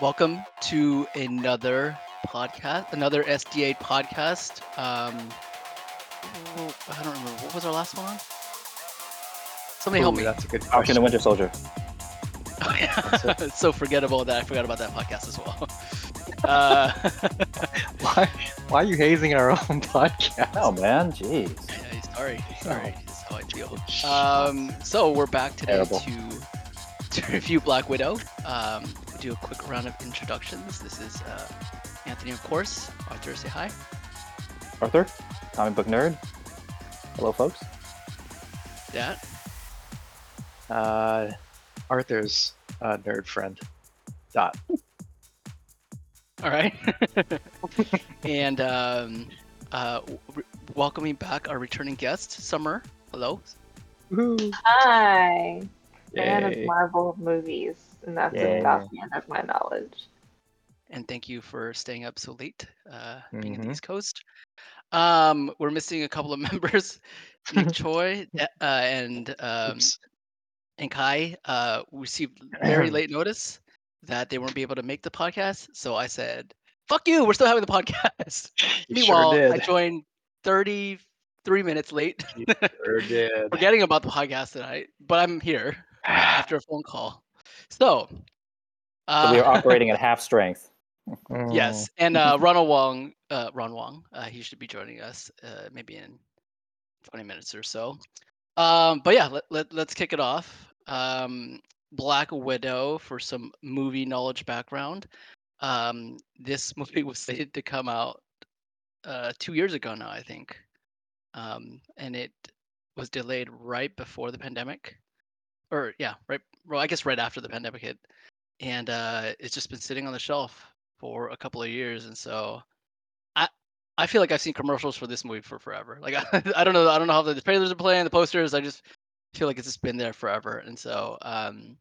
welcome to another podcast, another SDA podcast. Um, oh, I don't remember what was our last one on. Somebody help me. That's a good Falcon question. and Winter Soldier. Oh, yeah. it's so forgettable that I forgot about that podcast as well. Uh, Why, why are you hazing our own podcast? Oh man, jeez. yeah, sorry, sorry. That's how I feel. Um, so we're back today Terrible. to to review Black Widow. Um, we do a quick round of introductions. This is uh, Anthony, of course. Arthur, say hi. Arthur, comic book nerd. Hello, folks. Dat. Uh, Arthur's uh, nerd friend. Dot. All right. and um, uh, w- welcoming back our returning guest, Summer. Hello. Woohoo! Hi. Fan of Marvel movies, and that's Yay. about the end of my knowledge. and thank you for staying up so late, uh, being in Mhm. the East Coast. Um, we're missing a couple of members, Nick Choi uh, and um, Oops. and Kai. Uh, received very late notice that they weren't be able to make the podcast, so I said, "Fuck you, we're still having the podcast." You Meanwhile, sure I joined thirty-three minutes late, You sure did. forgetting about the podcast tonight, but I'm here after a phone call. So, uh, So we are operating at half strength. Yes, and uh, Ronald Wong, uh, Ron Wong, uh, he should be joining us uh, maybe in 20 minutes or so. Um, but yeah, let, let, let's kick it off. Um, Black Widow for some movie knowledge background. Um, this movie was slated to come out uh, two years ago now, I think, um, and it was delayed right before the pandemic, or yeah, right. Well, I guess right after the pandemic hit, and uh, it's just been sitting on the shelf for a couple of years, and so I I feel like I've seen commercials for this movie for forever. Like I, I don't know I don't know how the trailers are playing, the posters. I just feel like it's just been there forever, and so um,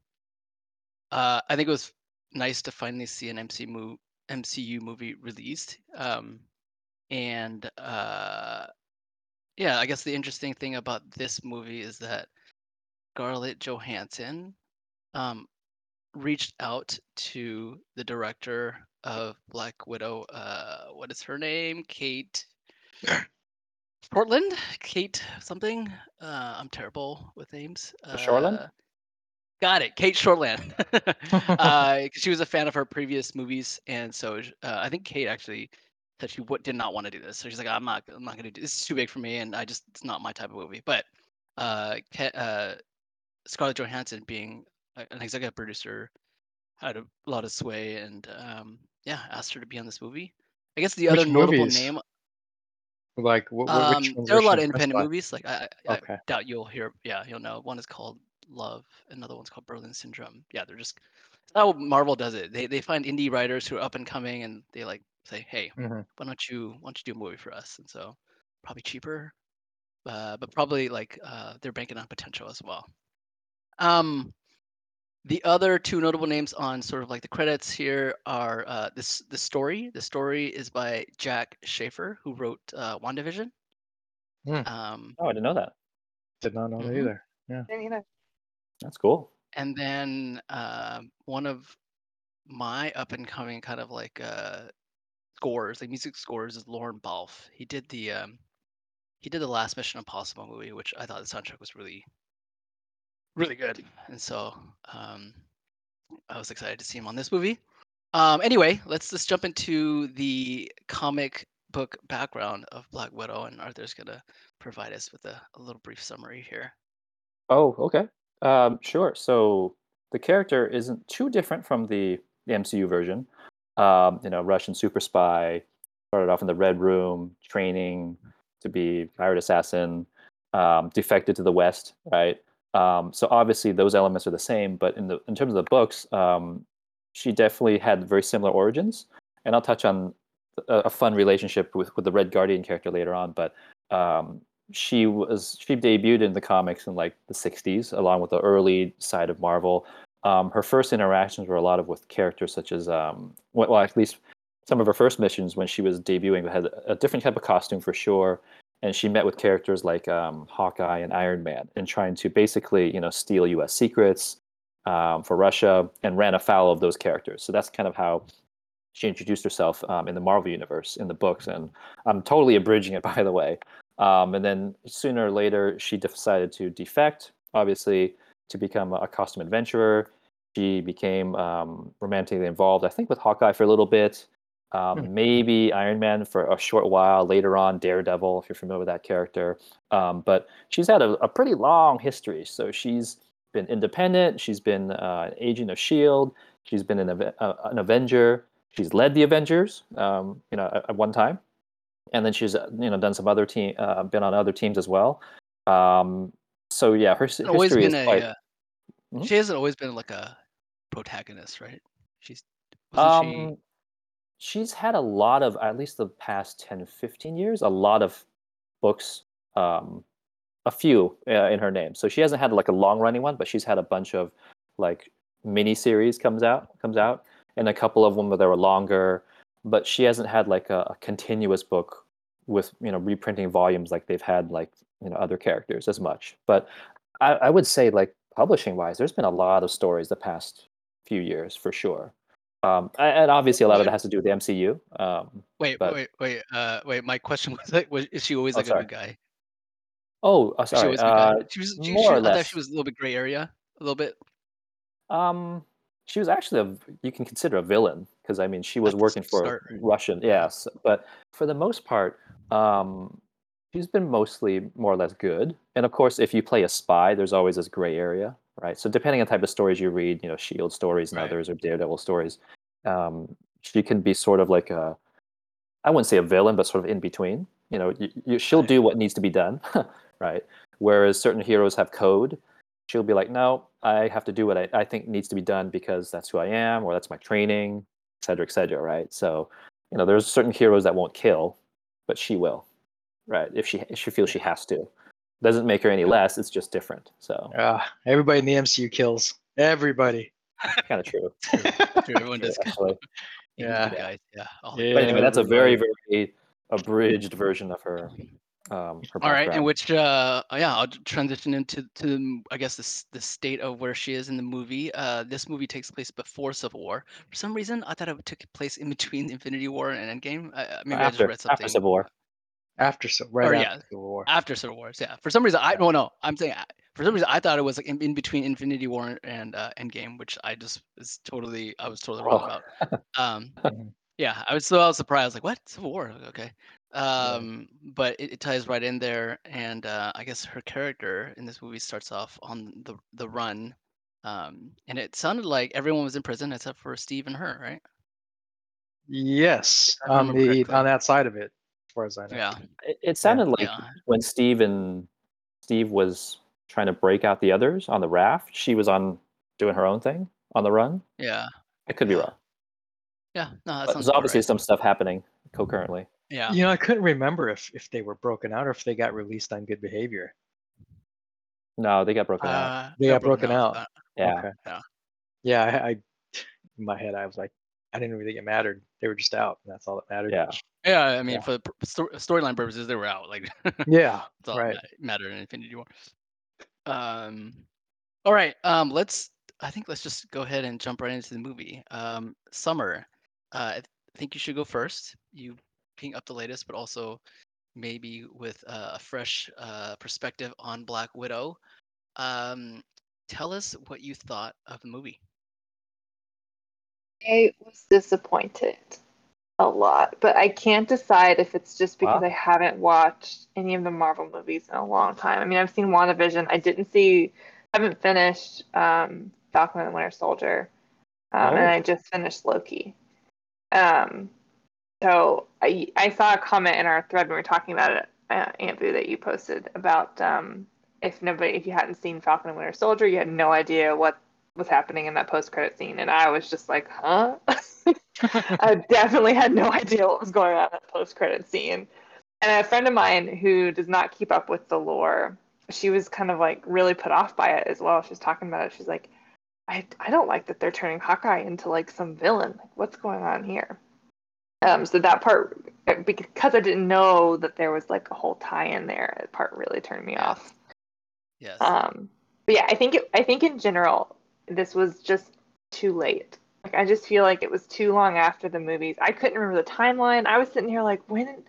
uh, I think it was nice to finally see an MC MCU movie released. Um, and uh, yeah, I guess the interesting thing about this movie is that Scarlett Johansson um, reached out to the director of Black Widow. Uh, what is her name? Kate Portland? Kate something? Uh, I'm terrible with names. Shortland? Uh, Got it, Kate Shortland. uh, she was a fan of her previous movies, and so uh, I think Kate actually said she w- did not want to do this. So she's like, I'm not, I'm not gonna do this. Is too big for me, and I just it's not my type of movie. But uh, Ke- uh, Scarlett Johansson being an executive producer had a lot of sway, and um, yeah, asked her to be on this movie. I guess the Which other notable movies? name, Like, wh- wh- um, which there are a lot of independent movies. Like I, I, Okay. I doubt you'll hear. Yeah, you'll know. One is called Love. Another one's called Berlin Syndrome. Yeah, they're just how Marvel does it. They they find indie writers who are up and coming, and they like say, hey, Mhm. why don't you why don't you do a movie for us? And so probably cheaper, uh, but probably like uh, they're banking on potential as well. Um, the other two notable names on sort of like the credits here are uh, this the story. The story is by Jac Schaeffer, who wrote uh, WandaVision. Hmm. Um, Oh, I didn't know that. Did not know that Mhm. either. And, you know, That's cool. and then uh, one of my up and coming kind of like uh, scores, like music scores, is Lorne Balfe. He did the um, he did the last Mission Impossible movie, which I thought the soundtrack was really really good, and so um, I was excited to see him on this movie. Um, anyway, let's just jump into the comic book background of Black Widow, and Arthur's gonna provide us with a, a little brief summary here. Oh, okay. Um, sure. So the character isn't too different from the, the MCU version. Um, you know, Russian super spy started off in the Red Room, training to be pirate assassin, um, defected to the West, right? Um, so obviously those elements are the same, but in the in terms of the books, um, she definitely had very similar origins. And I'll touch on a, a fun relationship with with the Red Guardian character later on, but um, she was she debuted in the comics in like the 60s along with the early side of marvel um, her first interactions were a lot of with characters such as um, well at least some of her first missions when she was debuting had a different type of costume for sure and she met with characters like um, hawkeye and iron man and trying to basically you know steal us secrets um, for Russia and ran afoul of those characters. So that's kind of how she introduced herself um, in the Marvel universe in the books. And I'm totally abridging it, by the way. Um, and then sooner or later, she decided to defect, obviously, to become a costume adventurer. She became um, romantically involved, I think, with Hawkeye for a little bit. Um, Hmm. Maybe Iron Man for a short while. Later on, Daredevil, if you're familiar with that character. Um, but she's had a, a pretty long history. So she's been independent. She's been uh, an agent of Shield. She's been an, uh, an Avenger. She's led the Avengers, um, you know, at, at one time, and then she's uh, you know done some other team, uh, been on other teams as well. Um, so yeah, her s- always history been is a. quite. Uh, Mhm. She hasn't always been like a protagonist, right? She's wasn't Um, she's had a lot of, at least the past 10, 15 years, a lot of books, um, a few uh, in her name. So she hasn't had like a long running one, but she's had a bunch of like mini series comes out, comes out, and a couple of them that were longer. But she hasn't had like a, a continuous book with you know reprinting volumes like they've had like you know other characters as much. But I, I would say like publishing wise, there's been a lot of stories the past few years for sure. Um, and obviously, a lot of it has to do with the MCU. Um, Wait, but- wait, wait, uh, wait. My question was like, was, is she always Oh, like a sorry. good guy? oh, uh, she sorry. a good Uh. She was she, more she, or I thought less. she was a little bit gray area, a little bit. Um, she was actually a you can consider a villain because I mean she was working for start, right? Russian, yes, but for the most part, um, she's been mostly more or less good. And of course, if you play a spy, there's always this gray area, right? So depending on the type of stories you read, you know, Shield stories and Right. others or Daredevil stories, um, she can be sort of like a I wouldn't say a villain, but sort of in between. You know, you, you, she'll do what needs to be done, right? Whereas certain heroes have code. She'll be like, no, I have to do what I, I think needs to be done because that's who I am, or that's my training, et cetera, et cetera, right? So, you know, there's certain heroes that won't kill, but she will, right? If she if she feels she has to, doesn't make her any less. It's just different. So, Uh, everybody in the MCU kills. Everybody. kind of true. True, everyone does. actually. Even Yeah. yeah. Yeah. But anyway, that's a very very abridged version of her. Um, her All right, and which uh yeah, I'll transition into to I guess the the state of where she is in the movie. Uh, this movie takes place before Civil War. For some reason, I thought it took place in between Infinity War and Endgame. I, I- maybe I just read something after Civil War. After so right Or, after yeah. Civil War. after Civil Wars. Yeah, for some reason I no no I'm saying I- for some reason I thought it was like in, in between Infinity War and uh, Endgame, which I just is totally I was totally wrong Oh. about. Um, yeah, I was so I was surprised like what Civil War? Okay, um, but it, it ties right in there, and uh, I guess her character in this movie starts off on the the run, um, and it sounded like everyone was in prison except for Steve and her, right? Yes, on the correctly. on that side of it, far as I know. Yeah, It, it sounded like yeah, when Steve and Steve was trying to break out the others on the raft, she was on doing her own thing on the run. yeah, I could be wrong, yeah. No, that but sounds there's obviously right. some stuff happening concurrently. Yeah. You know, I couldn't remember if if they were broken out or if they got released on good behavior. No, they got broken out. Uh, They got got broken out. uh, Yeah, Okay. Yeah. Yeah, I, I in my head I was like, I didn't really think it mattered. They were just out, and that's all that mattered. yeah. Yeah, I mean, Yeah. for sto- storyline purposes, they were out. Like, Yeah. that's all right. that mattered in Infinity War. Um, all right. Um, let's. I think let's just go ahead and jump right into the movie. Um, Summer. Uh, I th- think you should go first. You being up the latest, but also maybe with uh, a fresh uh, perspective on Black Widow. Um, tell us what you thought of the movie. I was disappointed a lot, but I can't decide if it's just because Wow. I haven't watched any of the Marvel movies in a long time. I mean, I've seen WandaVision. I didn't see, haven't finished um, Falcon and Winter Soldier, um, and Oh. I just finished Loki. Um, so I I saw a comment in our thread when we were talking about it, uh, Aunt Boo, that you posted about um, if nobody, if you hadn't seen Falcon and Winter Soldier, you had no idea what was happening in that post credit scene, and I was just like, huh. I definitely had no idea what was going on in that post credit scene. And a friend of mine who does not keep up with the lore, she was kind of like really put off by it as well. She's talking about it. She's like, I, I don't like that they're turning Hawkeye into like some villain. Like, what's going on here? Um, so that part, because I didn't know that there was like a whole tie in there, that part really turned me off. Yes. Um, but yeah, I think it, I think in general, this was just too late. Like I just feel like it was too long after the movies. I couldn't remember the timeline. I was sitting here like when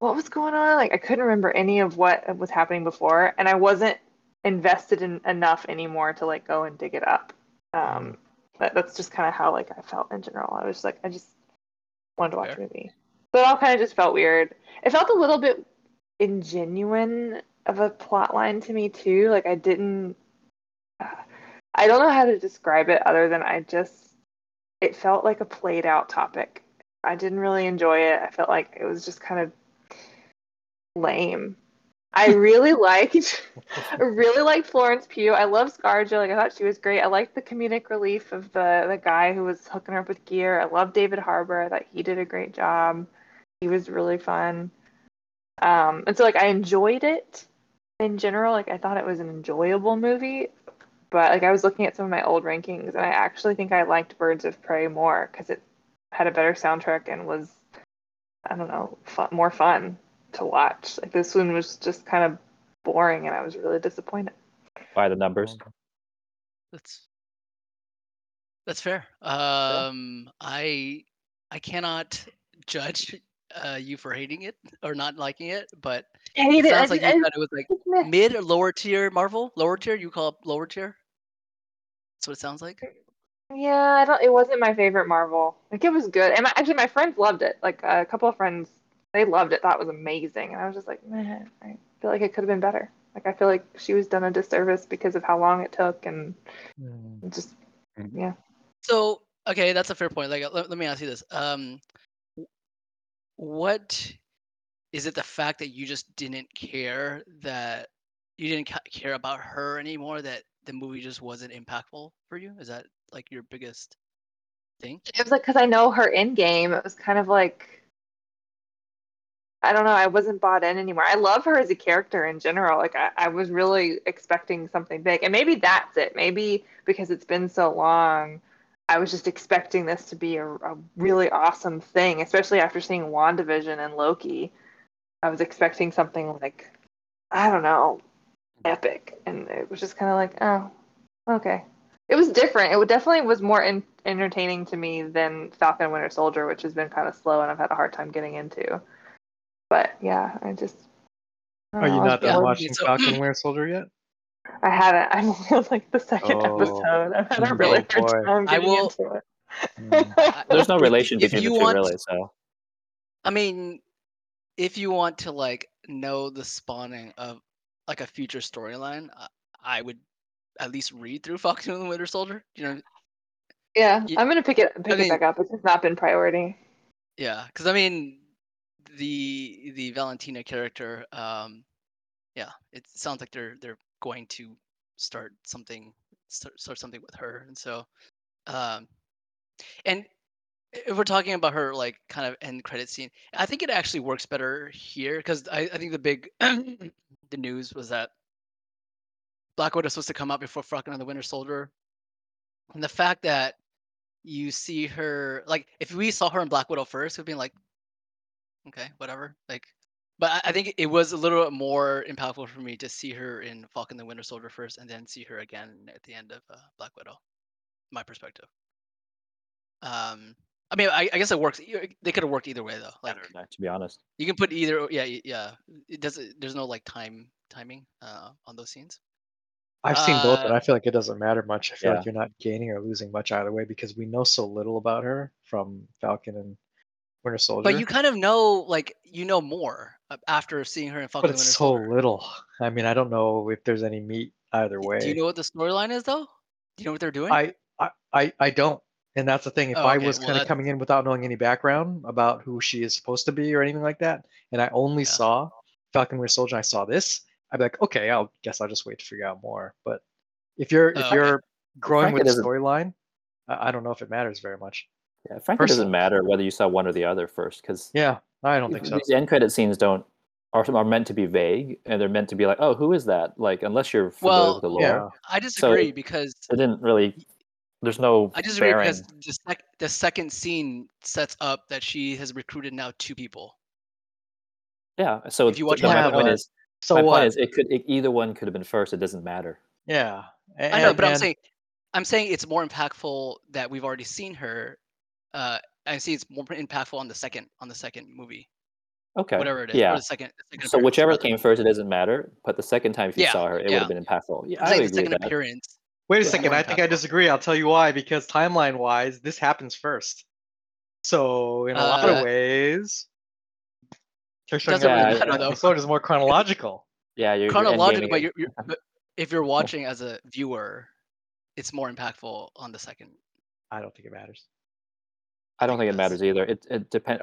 what was going on? Like I couldn't remember any of what was happening before and I wasn't invested in enough anymore to like go and dig it up. Um that, that's just kind of how like I felt in general. I was like I just wanted to watch Fair. the movie. So it all kind of just felt weird. It felt a little bit ingenuine of a plot line to me too. Like I didn't I don't know how to describe it other than I just it felt like a played out topic. I didn't really enjoy it. I felt like it was just kind of lame. I really liked I really liked Florence Pugh. I love Scarjo. Like I thought she was great. I liked the comedic relief of the the guy who was hooking her up with gear. I love David Harbour. I thought he did a great job. He was really fun. Um, and so like I enjoyed it in general. Like I thought it was an enjoyable movie. But like I was looking at some of my old rankings, and I actually think I liked Birds of Prey more because it had a better soundtrack and was, I don't know, fun, more fun to watch. Like this one was just kind of boring, and I was really disappointed. by the numbers. That's that's fair. Um, I I cannot judge uh, you for hating it or not liking it, but I it hate it. I sounds like just- you I thought it was like mid or lower tier Marvel. Lower tier? You call it lower tier? That's what it sounds like. Yeah, I don't. It wasn't my favorite Marvel. Like it was good, and my, actually my friends loved it. Like a couple of friends, they loved it. Thought it was amazing, and I was just like, man, I feel like it could have been better. Like I feel like she was done a disservice because of how long it took, and Mm. just yeah. So okay, that's a fair point. Like, let, let me ask you this: um, what is it? The fact that you just didn't care that you didn't ca- care about her anymore? That the movie just wasn't impactful for you? Is that like your biggest thing? it was like because I know her in game. It was kind of like I don't know. I wasn't bought in anymore. I love her as a character in general. Like I, I was really expecting something big, and maybe that's it. Maybe because it's been so long, I was just expecting this to be a, a really awesome thing, especially after seeing WandaVision and Loki. I was expecting something like I don't know, epic, and it was just kind of like, oh, okay. It was different. It definitely was more in, entertaining to me than Falcon Winter Soldier, which has been kind of slow and I've had a hard time getting into. But yeah, I just. I Are know, you I not done watching So- Falcon Winter Soldier yet? I haven't. I'm on like the second Oh. episode. I've had a Oh, really hard boy. time I getting will- into it. Mm. There's no relation if between you the two, want- really. So I mean, if you want to like know the spawning of like a future storyline, uh, I would at least read through Falcon and the Winter Soldier. You know, yeah, Ye- I'm gonna pick it pick I it back up. It's just not been priority. yeah, because I mean, the the Valentina character, um, yeah, it sounds like they're they're going to start something start, start something with her, and so, um, and if we're talking about her like kind of end credit scene, I think it actually works better here because I, I think the big the news was that Black Widow was supposed to come out before Falcon and the Winter Soldier, and the fact that you see her like if we saw her in Black Widow first, we'd be like, okay, whatever. Like, but I, think it was a little bit more impactful for me to see her in Falcon and the Winter Soldier first, and then see her again at the end of uh, Black Widow. My perspective. Um, I mean, I, I guess it works. They could have worked either way though. Like, better, than that, to be honest. you can put either. Yeah, yeah. It does. There's no like time timing uh, on those scenes. I've seen both, and Uh, I feel like it doesn't matter much. I feel Yeah. like you're not gaining or losing much either way because we know so little about her from Falcon and Winter Soldier. But you kind of know, like, you know more uh, after seeing her in Falcon but and Winter it's so Soldier. little. I mean, I don't know if there's any meat either way. Do you know what the storyline is though? Do you know what they're doing? I, I, I, I don't. And that's the thing. If Oh, I was well, kind of that- coming in without knowing any background about who she is supposed to be or anything like that, and I only Yeah. saw Falcon Winter Soldier, and I saw this, I'd be like, okay, I'll guess I'll just wait to figure out more. But if you're if Oh, you're growing Frankly, with the storyline, I, I don't know if it matters very much. Yeah, frankly, it doesn't matter whether you saw one or the other first, because Yeah, I don't think so. these end credit scenes don't are, are meant to be vague, and they're meant to be like, oh, who is that? Like, unless you're familiar Well, with the lore, Yeah. I disagree because it didn't really. There's no I disagree bearing. because the, sec- the second scene sets up that she has recruited now two people. Yeah. So If you watch my Black point is, So my what? point is, it could it, either one could have been first. It doesn't matter. yeah. I know, and- but I'm saying I'm saying it's more impactful that we've already seen her. Uh, I see it's more impactful on the second on the second movie, Okay. whatever it is. Yeah. The second. the second So whichever rather. came first, it doesn't matter. But the second time, if you Yeah, saw her, it would have been impactful. Yeah, I'm I saying the agree second with that. appearance. Wait a Yeah. second. I think I disagree. I'll tell you why. Because timeline wise, this happens first. So in a lot Uh, of ways, Tertiary doesn't really matter, though. episode is more chronological. Yeah, you're, you're chronologically, endgaming but you're, you're but if you're watching as a viewer, it's more impactful on the second. I don't think it matters. I don't think it matters either. It it depends.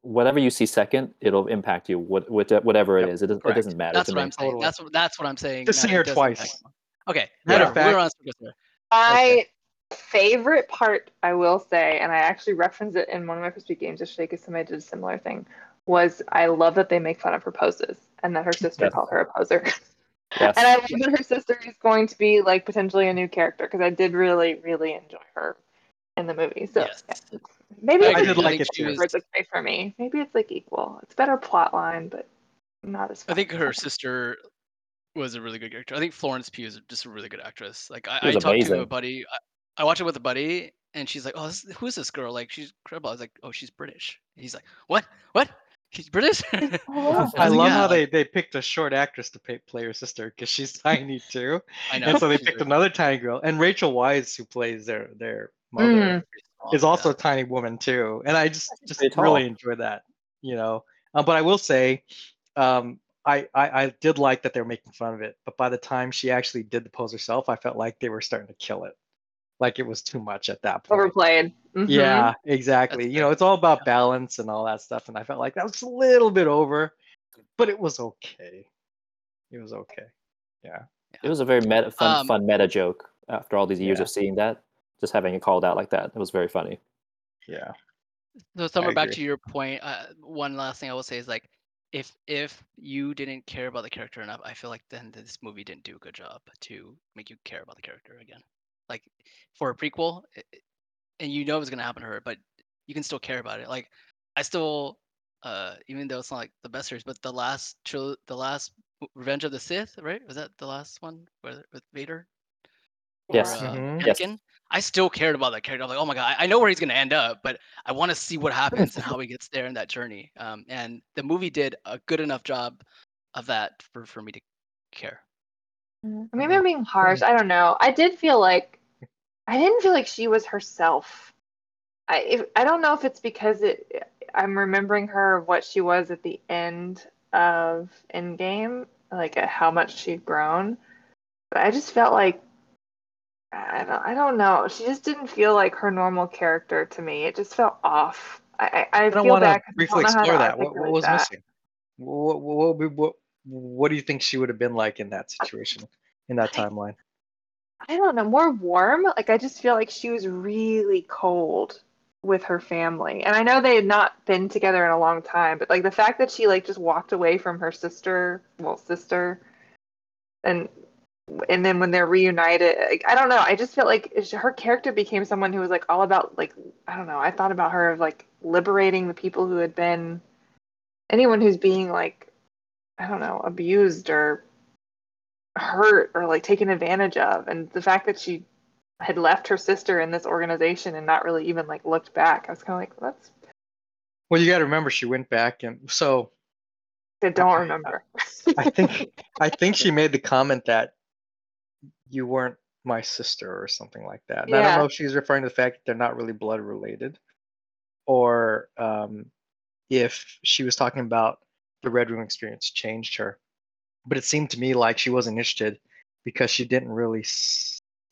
Whatever you see second, it'll impact you. What, what whatever it Yep, is, it, does, it doesn't matter That's what. I'm saying. Totally. That's what that's what I'm saying. Just no, seeing her does twice. Okay. Matter of We're fact- on Circus there. My favorite part, I will say, and I actually referenced it in one of my first week games yesterday because somebody did a similar thing, was I love that they make fun of her poses and that her sister Yes. called her a poser. Yes. and I love that her sister is going to be like potentially a new character because I did really, really enjoy her in the movie. So Yes. yeah. maybe I it's did like it too. for me. Maybe it's like equal. It's better plot line, but not as. I think her sister was a really good character. I think Florence Pugh is just a really good actress. Like I, I talked to a buddy. I, I watched it with a buddy, and she's like, "Oh, this, who is this girl? Like she's incredible." I was like, "Oh, she's British." He's like, "What? What? She's British?" Oh, I was love "Yeah, how like- they, they picked a short actress to pay, play her sister because she's tiny too, I know. and so they picked very another tiny girl. And Rachel Weisz, who plays their their mother, Mm. small, is yeah. also a tiny woman too, and I just just really tall. enjoy that, you know. Um, but I will say, um, I, I I did like that they were making fun of it, but by the time she actually did the pose herself, I felt like they were starting to kill it, like it was too much at that point. overplayed. Mhm. Yeah, exactly. That's You know, it's all about balance and all that stuff, and I felt like that was a little bit over, but it was okay. It was okay. Yeah. It was a very meta, fun, Um, fun meta joke. After all these years Yeah. of seeing that, just having it called out like that, it was very funny. Yeah. So Summer, back to your point. Uh, one last thing I will say is like, if if you didn't care about the character enough, I feel like then this movie didn't do a good job to make you care about the character again. Like for a prequel, i- i- and you know it's gonna happen to her, but you can still care about it. Like I still, uh, even though it's not like the best series, but the last tril- the last Revenge of the Sith, right? Was that the last one with, with Vader? Or, Yes. uh, Mhm. Yes. Anakin? I still cared about that character. I'm like, oh my god, I I know where he's gonna end up, but I want to see what happens and how he gets there in that journey. Um, and the movie did a good enough job of that for, for me to care. Mm, Maybe I'm being harsh. I don't know. I did feel like I didn't feel like she was herself. I if, I don't know if it's because it I'm remembering her of what she was at the end of Endgame, like how much she'd grown. But I just felt like I don't I don't know. She just didn't feel like her normal character to me. It just felt off. I I, I don't want to briefly don't know how to explore that. What, what was that. missing? What, what, what, what, do you think she would have been like in that situation, in that timeline? I don't know, more warm. Like I just feel like she was really cold with her family. And I know they had not been together in a long time, but like the fact that she like just walked away from her sister, well, sister, and and then when they're reunited, like, I don't know. I just felt like her character became someone who was like all about like I don't know. I thought about her of like liberating the people who had been anyone who's being like I don't know abused or hurt or like taken advantage of and the fact that she had left her sister in this organization and not really even like looked back i was kind of like that's Well, you got to remember she went back and so i don't remember I think I think she made the comment that you weren't my sister or something like that. And I don't know if she's referring to the fact that they're not really blood related, or um, if she was talking about the Red Room experience changed her. But it seemed to me like she wasn't interested because she didn't really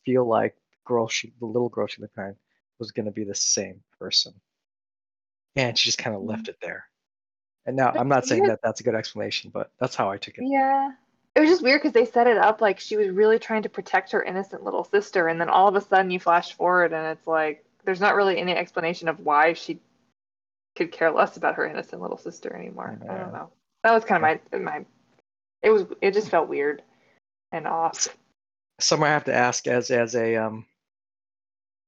feel like the girl she, the little girl she looked behind, was going to be the same person, and she just kind of left it there. And now I'm not saying yeah. that that's a good explanation, but that's how I took it. yeah it was just weird because they set it up like she was really trying to protect her innocent little sister and then all of a sudden you flash forward and it's like there's not really any explanation of why she could care less about her innocent little sister anymore i Yeah. don't know that was kind of my my it was it just felt weird and off Somewhere I have to ask as as a um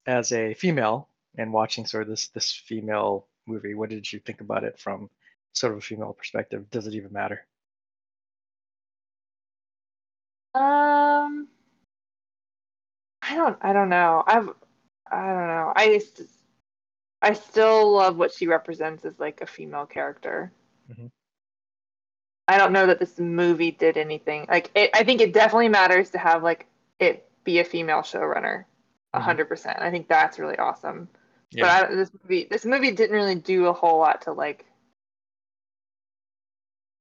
as a female and watching sort of this this female movie, what did you think about it from sort of a female perspective? Does it even matter? Um, I don't. I don't know. I've. I don't know. I, I still love what she represents as like a female character. Mhm. I don't know that this movie did anything. Like, it, I think it definitely matters to have like it be a female showrunner, a Mhm. hundred percent. I think that's really awesome. Yeah. But I, this movie, this movie didn't really do a whole lot to like.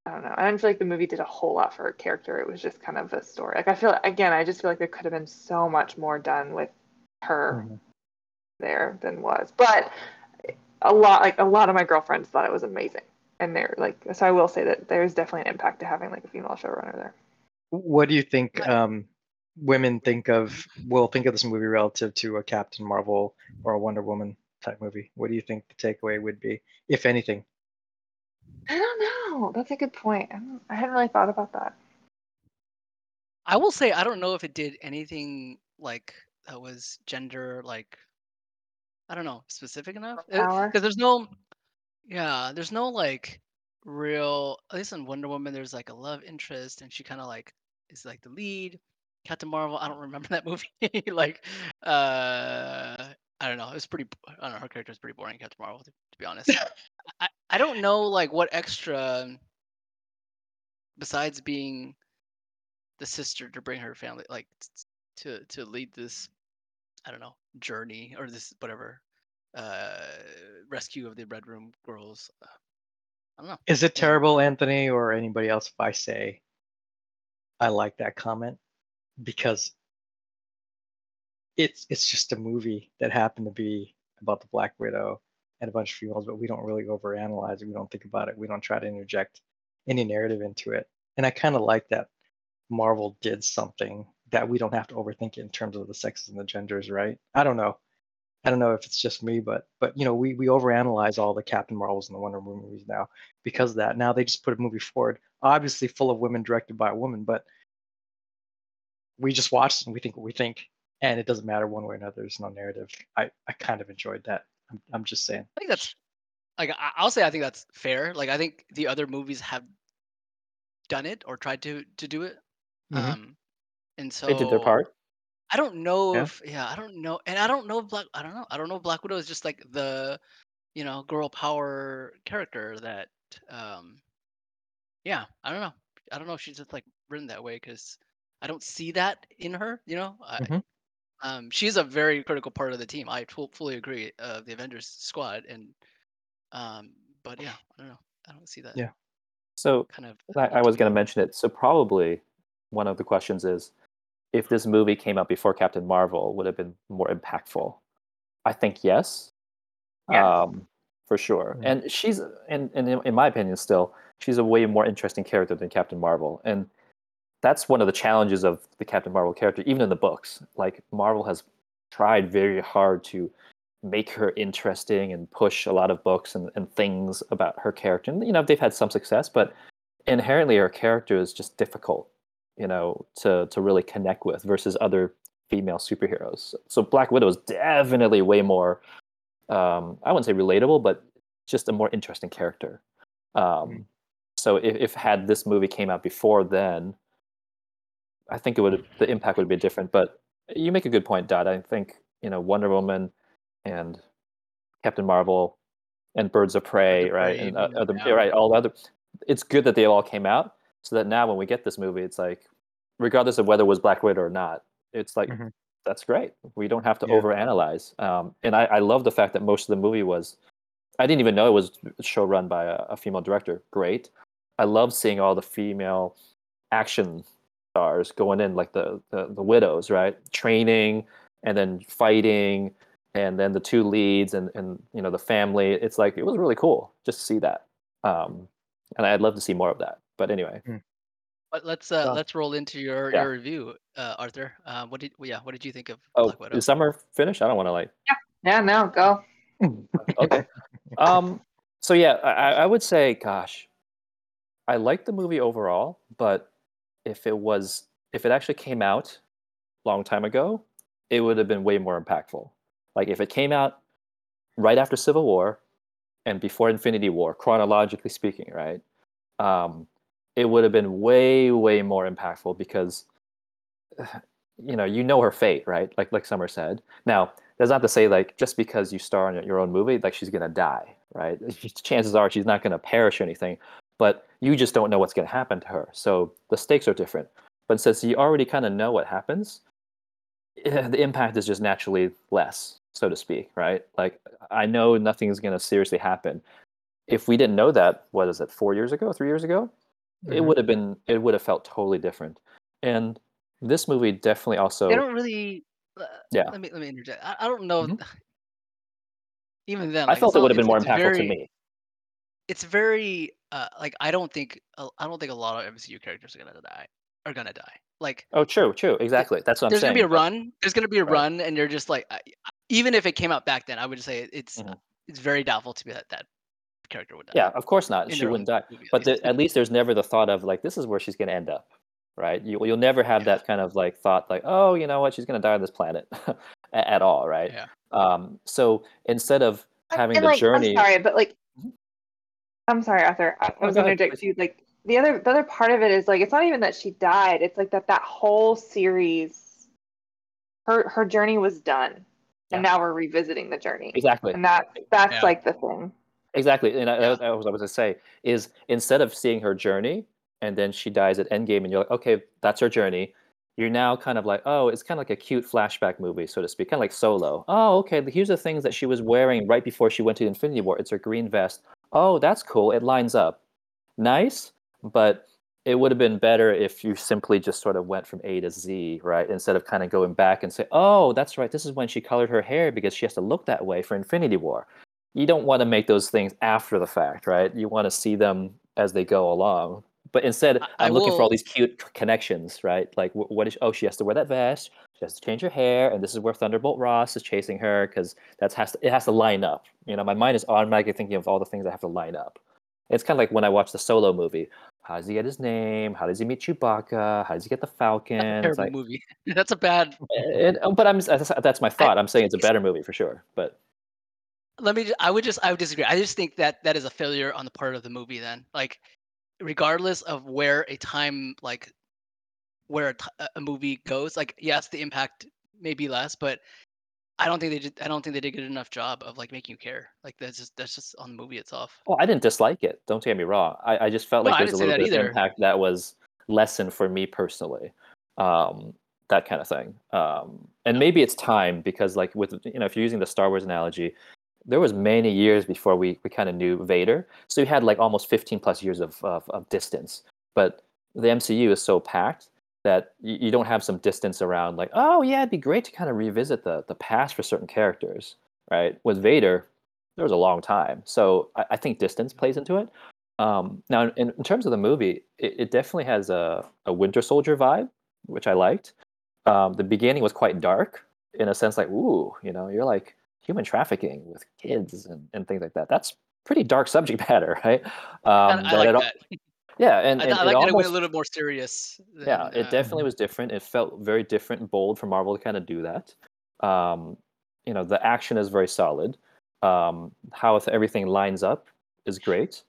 I don't know. I don't feel like the movie did a whole lot for her character. It was just kind of a story. Like I feel again, I just feel like there could have been so much more done with her Mhm. there than was. But a lot, like a lot of my girlfriends thought it was amazing, and they're like, so I will say that there's definitely an impact to having like a female showrunner there. What do you think um, women think of? Will think of this movie relative to a Captain Marvel or a Wonder Woman type movie? What do you think the takeaway would be, if anything? I don't know. Oh, that's a good point. I, I hadn't really thought about that. I will say I don't know if it did anything like that was gender like I don't know specific enough because there's no yeah there's no like real at least in Wonder Woman there's like a love interest and she kind of like is like the lead. Captain Marvel I don't remember that movie like uh I don't know it was pretty I don't know her character is pretty boring Captain Marvel to, to be honest. I I don't know like what extra besides being the sister to bring her family like to to lead this i don't know journey or this whatever uh rescue of the red room girls uh, i don't know. Is it terrible, Anthony, or anybody else, if I say I like that comment? Because it's it's just a movie that happened to be about the Black Widow a bunch of females, but we don't really overanalyze it. We don't think about it. We don't try to interject any narrative into it. And I kind of like that Marvel did something that we don't have to overthink it in terms of the sexes and the genders, right? I don't know. I don't know if it's just me, but but you know, we we overanalyze all the Captain Marvels and the Wonder Woman movies now because of that. Now they just put a movie forward, obviously full of women, directed by a woman, but we just watch and we think what we think, and it doesn't matter one way or another. There's no narrative. I I kind of enjoyed that. I'm I'm just saying. i think that's like I- i'll say i think that's fair like i think the other movies have done it or tried to to do it Mhm. um and so They did their part. I don't know Yeah. if yeah, I don't know, and I don't know if Black. I don't know. I don't know if Black Widow is just like the, you know, girl power character that. um Yeah, I don't know. I don't know if she's just like written that way because I don't see that in her. You know, I, Mhm. Um, she's a very critical part of the team. I fully agree. Uh, the Avengers squad, and um, but yeah, I don't know. I don't see that Yeah. So kind of. I, I was going to mention it. So probably one of the questions is, if this movie came out before Captain Marvel, would it have been more impactful? I think yes, Yes. um, for sure. Mm. And she's, and, and in, in my opinion, still, she's a way more interesting character than Captain Marvel. And that's one of the challenges of the Captain Marvel character, even in the books. Like Marvel has tried very hard to make her interesting and push a lot of books and, and things about her character. And you know, they've had some success, but inherently her character is just difficult, you know, to to really connect with versus other female superheroes. So Black Widow is definitely way more um I wouldn't say relatable, but just a more interesting character. Um Mm. so if, if had this movie came out before then, I think it would the impact would be different. But you make a good point, Dot. I think you know Wonder Woman and Captain Marvel and Birds of Prey, of right, Prey, and uh, other, yeah, right, all the other. It's good that they all came out, so that now when we get this movie, it's like, regardless of whether it was Black Widow or not, it's like Mhm. that's great. We don't have to Yeah. overanalyze. Um, and I, I love the fact that most of the movie was. I didn't even know it was show run by a, a female director. Great. I love seeing all the female action stars going in, like the, the the widows, right? Training and then fighting, and then the two leads and and you know the family. It's like it was really cool just to see that. Um, and I'd love to see more of that. But anyway, But let's uh, Well- let's roll into your Yeah. your review, uh, Arthur. Uh, what did well, yeah? What did you think of oh, Black Widow? is summer finished? I don't want to like Yeah, no, go. okay. Um, so yeah, I, I would say, gosh, I like the movie overall, but if it was, if it actually came out long time ago, it would have been way more impactful. Like if it came out right after Civil War and before Infinity War, chronologically speaking, right? Um, it would have been way, way more impactful because you know you know her fate, right? Like like Summer said. Now that's not to say like just because you star in your own movie, like she's gonna die, right? Chances are she's not gonna perish or anything, but you just don't know what's gonna happen to her. So the stakes are different. But since you already kind of know what happens, eh, the impact is just naturally less, so to speak, right? Like I know nothing's gonna seriously happen. If we didn't know that, what is it, four years ago, three years ago, it Mhm. would have been it would have felt totally different. And this movie definitely also They don't really. Uh, Yeah. Let me let me interject. I, I don't know. Mhm. Even then, I felt it would have been more impactful very, to me. It's very uh, like I don't think uh, I don't think a lot of MCU characters are gonna die. Are gonna die. Like Oh, true, true, exactly. That's what I'm there's saying. There's gonna be a run. There's gonna be a Right. run, and you're just like, I, even if it came out back then, I would say it's Mhm. it's very doubtful to be that that character would die. Yeah, of course not. in She wouldn't die. movie, at But least. the, at least there's never the thought of like this is where she's going to end up, right? You you'll never have Yeah. that kind of like thought like oh you know what she's going to die on this planet at all, right? Yeah. Um. So instead of having and the like, journey, I'm sorry, but like. I'm sorry, Arthur. I, I oh, was go ahead, interject too. Like the other, the other part of it is like it's not even that she died. It's like that that whole series, her her journey was done, Yeah. and now we're revisiting the journey, exactly, and that that's Yeah. like the thing. exactly. And I, Yeah. that was what I was going to say is instead of seeing her journey and then she dies at Endgame, and you're like, okay, that's her journey. You're now kind of like, oh, it's kind of like a cute flashback movie, so to speak, kind of like Solo. Oh, okay, here's the things that she was wearing right before she went to Infinity War. It's her green vest. Oh, that's cool. It lines up. Nice, but it would have been better if you simply just sort of went from A to Z, right? Instead of kind of going back and say, oh, that's right, this is when she colored her hair because she has to look that way for Infinity War. You don't want to make those things after the fact, right? You want to see them as they go along. But instead, I- I I'm looking for all these cute connections, right? Like, wh- what is? Oh, she has to wear that vest. She has to change her hair, and this is where Thunderbolt Ross is chasing her because that's has to, it has to line up. You know, my mind is automatically thinking of all the things that have to line up. It's kind of like when I watch the Solo movie. How does he get his name? How does he meet Chewbacca? How does he get the Falcon? That's a It's like, movie. That's a bad. it, oh, but I'm that's, my thought. I'm saying it's a better movie for sure. But Let me. I would just. I would disagree. I just think that that is a failure on the part of the movie. Then, like, regardless of where a time like where a, t- a- movie goes, like, yes, the impact may be less, but I don't think they did. I don't think they did a good enough job of like making you care. Like, that's just that's just on the movie itself. oh, I didn't dislike it. Don't get me wrong. I, I just felt No, like there's a little bit of impact that was lessened for me personally. Um, that kind of thing. Um, and maybe it's time because, like, with you know, if you're using the Star Wars analogy, there was many years before we, we kind of knew Vader. So you had like almost 15 plus years of, of, of distance. But the MCU is so packed that you, you don't have some distance around like, oh yeah, it'd be great to kind of revisit the, the past for certain characters, right? With Vader, there was a long time. So I, I think distance plays into it. Um, now, in, in terms of the movie, it, it definitely has a, a Winter Soldier vibe, which I liked. Um, the beginning was quite dark in a sense, like, ooh, you know, you're like human trafficking with kids and, and things like that. That's pretty dark subject matter, right? Um, And I like it that. Yeah, and, I, and I it like that it went almost- a little more serious. Than, yeah, it uh, definitely was different. It felt very different and bold for Marvel to kind of do that. Um, you know, the action is very solid. Um, how everything lines up is great.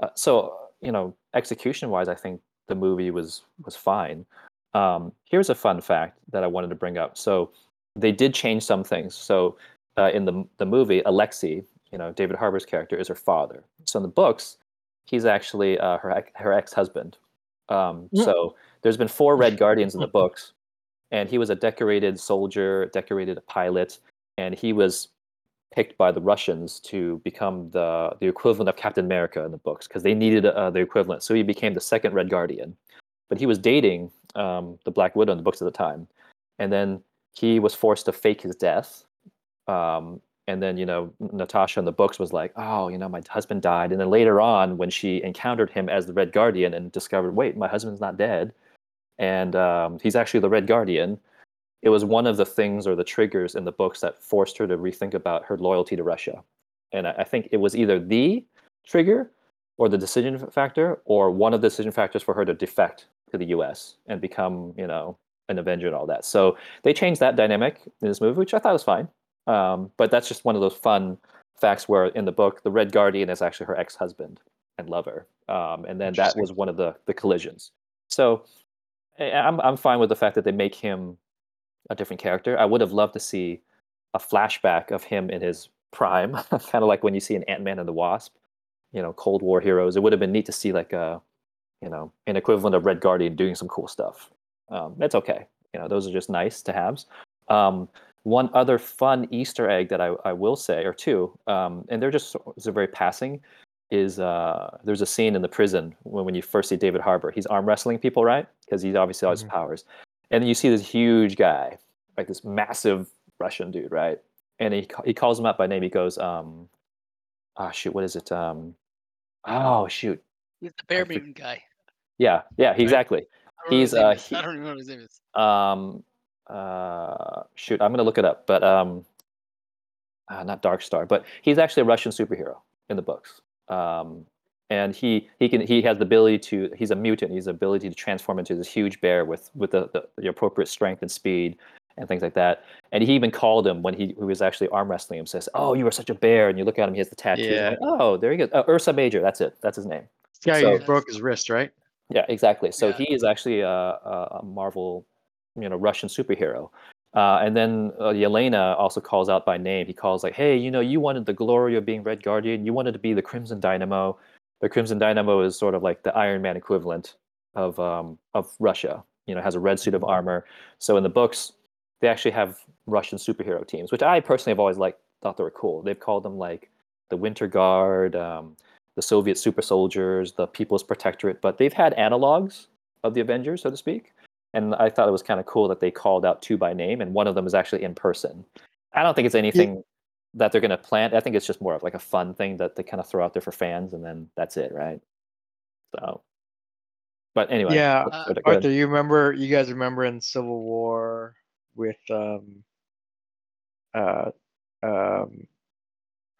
Uh, so, you know, execution-wise, I think the movie was was fine. Um, here's a fun fact that I wanted to bring up. So, they did change some things. So, uh, in the the movie, Alexei, you know, David Harbour's character is her father. So in the books, he's actually uh, her ex- her ex-husband. Um, Mm. So there's been four Red Guardians in the books, and he was a decorated soldier, decorated pilot, and he was picked by the Russians to become the the equivalent of Captain America in the books because they needed uh, the equivalent. So he became the second Red Guardian. But he was dating um, the Black Widow in the books at the time, and then he was forced to fake his death. Um, and then you know Natasha in the books was like, "Oh, you know, my husband died." And then later on, when she encountered him as the Red Guardian and discovered, "Wait, my husband's not dead," and um, he's actually the Red Guardian. It was one of the things or the triggers in the books that forced her to rethink about her loyalty to Russia. And I, I think it was either the trigger or the decision factor or one of the decision factors for her to defect to the US and become, you know, an Avenger and all that. So they changed that dynamic in this movie, which I thought was fine. Um, but that's just one of those fun facts where in the book, the Red Guardian is actually her ex husband and lover. Um, and then that was one of the, the collisions. So I'm, I'm fine with the fact that they make him a different character. I would have loved to see a flashback of him in his prime, kind of like when you see an Ant Man and the Wasp, you know, Cold War heroes. It would have been neat to see like a, you know, an equivalent of Red Guardian doing some cool stuff. Um, that's okay. You know, those are just nice to haves. Um, one other fun Easter egg that I, I will say, or two, um, and they're just they're very passing, is uh, there's a scene in the prison when, when you first see David Harbour. He's arm wrestling people, right? Because he's obviously has Mhm. powers. And then you see this huge guy, like this massive Russian dude, right? And he he calls him up by name. He goes, um, ah, shoot, what is it? Um, oh, shoot, He's the bear forget- mutant guy. yeah, yeah, exactly. I don't know what He's, uh, he- I don't even know what his name is. Um, uh, shoot, I'm gonna look it up, but um, uh, not Dark Star, but he's actually a Russian superhero in the books. Um, and he he can he has the ability to he's a mutant. He's the ability to transform into this huge bear with with the, the, the appropriate strength and speed and things like that. And he even called him when he, he was actually arm wrestling him. Says, "Oh, you are such a bear!" And you look at him, he has the tattoo. Yeah. Like, oh, there he goes. Uh, Ursa Major. That's it. That's his name. Yeah, So- he broke his wrist, right? Yeah, exactly. So Yeah. he is actually a, a Marvel, you know, Russian superhero. Uh, and then uh, Yelena also calls out by name. He calls like, "Hey, you know, you wanted the glory of being Red Guardian. You wanted to be the Crimson Dynamo. The Crimson Dynamo is sort of like the Iron Man equivalent of um, of Russia. You know, has a red suit of armor. So in the books, they actually have Russian superhero teams, which I personally have always like thought they were cool. They've called them like the Winter Guard, um, the Soviet super soldiers, the People's Protectorate, but they've had analogs of the Avengers, so to speak. And I thought it was kind of cool that they called out two by name, and one of them is actually in person. I don't think it's anything that they're going to plant. I think it's just more of like a fun thing that they kind of throw out there for fans, and then that's it, right? So, but anyway, Yeah, uh, go to- go ahead. Arthur, you remember? You guys remember in Civil War with um, uh, um,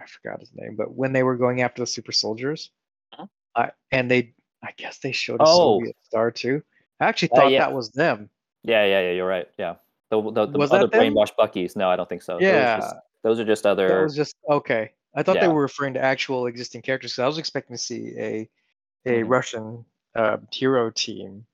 I forgot his name, but when they were going after the super soldiers, Huh? I and they, I guess they showed a Oh. Soviet star too. I actually Uh, thought yeah. that was them. Yeah, yeah, yeah. You're right. Yeah, the the, the other brainwashed Buckies. No, I don't think so. Those are Yeah, just- those are just that other. was just okay. I thought they were referring to actual existing characters. 'cause I was expecting to see a a Mhm. Russian uh, hero team,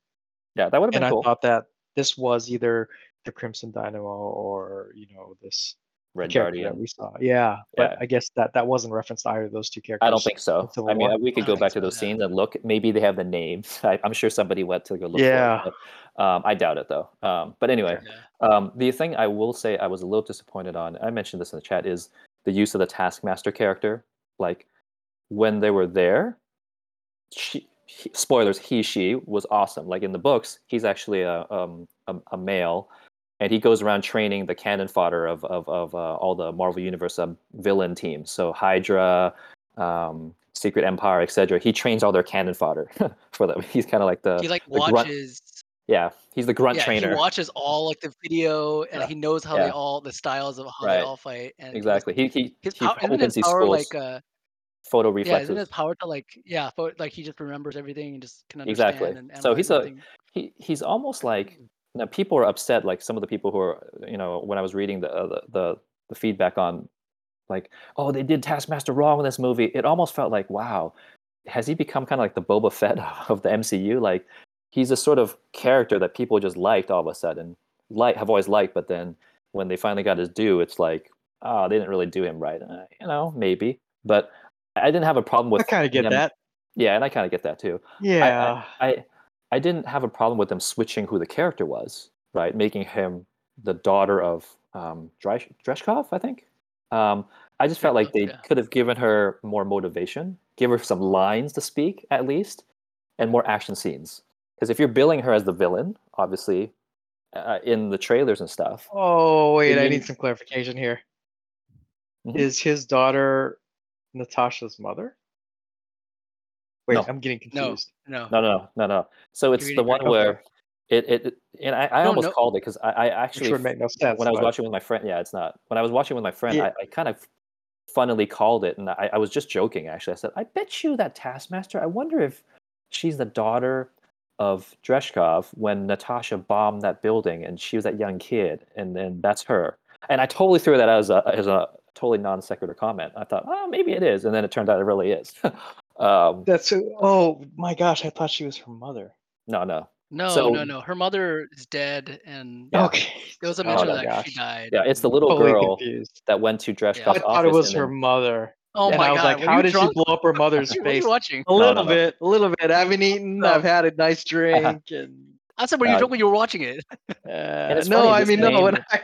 Yeah, that would have been and been I thought that this was either the Crimson Dynamo or you know this Red character that we saw. Yeah, but Yeah. I guess that that wasn't referenced to either of those two characters. I don't think so. I mean, War. we could go back to those yeah. scenes and look. Maybe they have the names. I, I'm sure somebody went to go look Yeah. it. But, um, I doubt it though. Um, but anyway, Yeah. um, the thing I will say I was a little disappointed on. I mentioned this in the chat is the use of the Taskmaster character. Like when they were there, she, he, spoilers, he she was awesome. Like in the books, he's actually a um, a, a male, and he goes around training the cannon fodder of of, of uh, all the Marvel Universe um, villain teams. So Hydra, um, Secret Empire, etc. He trains all their cannon fodder for them. He's kind of like the He like the grunt- watches. yeah. He's the grunt yeah, trainer. he watches all like the video, and Yeah. he knows how Yeah. they all the styles of how Right. they all fight. And exactly. He he, His, he power, opens his power, schools. like uh, photo reflexes. yeah, reflexes. isn't his power to like yeah, pho- like he just remembers everything and just can understand. Exactly. And So he's analyze a- he he's almost like now people are upset like some of the people who are you know when i was reading the uh, the, the feedback on like oh they did taskmaster wrong in this movie it almost felt like wow has he become kind of like the boba fett of the mcu like he's a sort of character that people just liked all of a sudden like have always liked but then when they finally got his due it's like oh they didn't really do him right uh, you know maybe but i didn't have a problem with I kind of get him- that. yeah and i kind of get that too. Yeah, I I didn't have a problem with them switching who the character was, right? Making him the daughter of um, Dresh- Dreshkov, I think. Um, I just felt like they yeah. could have given her more motivation, give her some lines to speak at least, and more action scenes. Because if you're billing her as the villain, obviously, uh, in the trailers and stuff, Oh wait, I mean- need some clarification here. Is Mhm. his daughter Natasha's mother? Wait, No. I'm getting confused. no, no, no, no, no, no. So it's the one okay. where it, it, it- and I, I No, almost no. called it because I, I Which actually would make no sense. when I was but- watching with my friend, yeah, it's not. When I was watching with my friend, Yeah. I, I kind of funnily called it, and I, I was just joking. Actually, I said, "I bet you that Taskmaster. I wonder if she's the daughter of Dreshkov when Natasha bombed that building, and she was that young kid, and then that's her." And I totally threw that as a as a totally non sequitur comment. I thought, "Oh, maybe it is," and then it turned out it really is. um, That's who- oh my gosh, I thought she was her mother. no, no, No, So- no, no. Her mother is dead, and Yeah. Okay. there was a Oh mention my that gosh. she died. Yeah, it's the little Totally girl confused. that went to Dreshkov's Yeah. I thought it was her then- mother. Oh and my I was god! like, were how did drunk? she blow up her mother's What were you face? watching? A little no, no. bit, a little bit. I haven't eaten. No. I've had a nice drink, and I said, were you Uh, drunk when you were watching it? uh, no, funny, I this mean no. name- When I,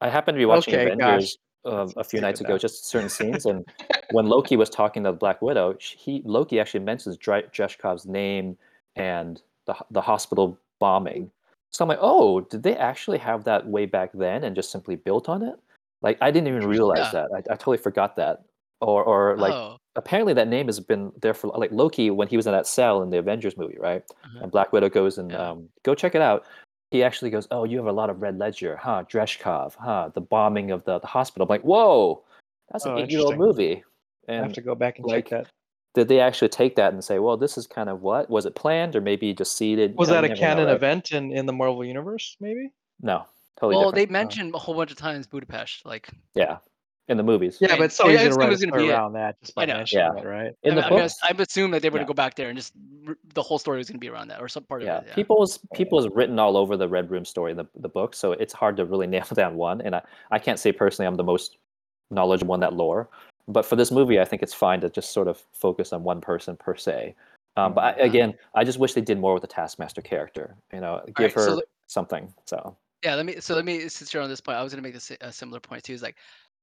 I happened to be watching Okay. Avengers uh, a few stupid nights ago, just certain scenes, and when Loki was talking to the Black Widow, he Loki actually mentions Dre- Dreshkov's name and the the hospital bombing. So I'm like, oh, did they actually have that way back then and just simply built on it? Like I didn't even realize Yeah. that. I, I totally forgot that. Or or like oh, apparently that name has been there for like Loki when he was in that cell in the Avengers movie, right? Uh-huh. And Black Widow goes and Yeah. um, go check it out. He actually goes, "Oh, you have a lot of Red Ledger, huh? Dreshkov, huh? The bombing of the, the hospital." I'm like, "Whoa, that's an Oh, eight-year-old movie." I have to go back and like, check that. did they actually take that and say, "Well, this is kind of what was it planned, or maybe just seeded"? Was that a never know, canon right? event in in the Marvel universe? Maybe. No, totally well, they different. mentioned a whole bunch of times Budapest. Like, yeah, in the movies. Yeah, but so I- I easy to assume write a it's gonna story be it. around that just by I know. mentioning Yeah. it, right? In I, the mean, I'm gonna- books, I'm assuming that they were Yeah. gonna go back there and just r- the whole story was gonna be around that or some part yeah, of it. Yeah. people was people is written all over the Red Room story in the the book, so it's hard to really nail down one. And I I can't say personally I'm the most knowledgeable in that lore, but for this movie, I think it's fine to just sort of focus on one person per se. Um, but I, Mhm. again, I just wish they did more with the Taskmaster character. You know, give right, so her le- something. So Yeah, let me. So let me. Since you're on this point, I was gonna make this a similar point too. Is like,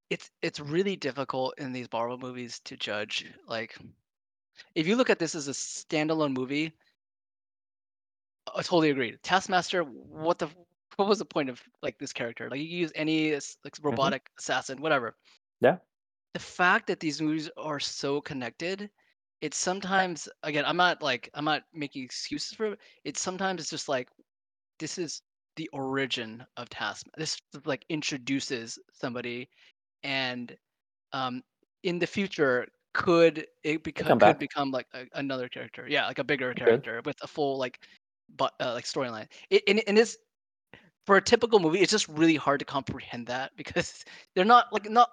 it's it's really difficult in these Marvel movies to judge. Like, if you look at this as a standalone movie, I totally agree. Taskmaster, what the what was the point of like this character? Like you use any like robotic assassin, whatever. Yeah. The fact that these movies are so connected, it's sometimes again, I'm not like I'm not making excuses for it. It's sometimes it's just like this is the origin of Task. This like introduces somebody, and um, in the future could it beca- come could back. become like a, another character? Yeah, like a bigger character with a full like, but uh, like storyline. It and, and it's for a typical movie, it's just really hard to comprehend that because they're not like not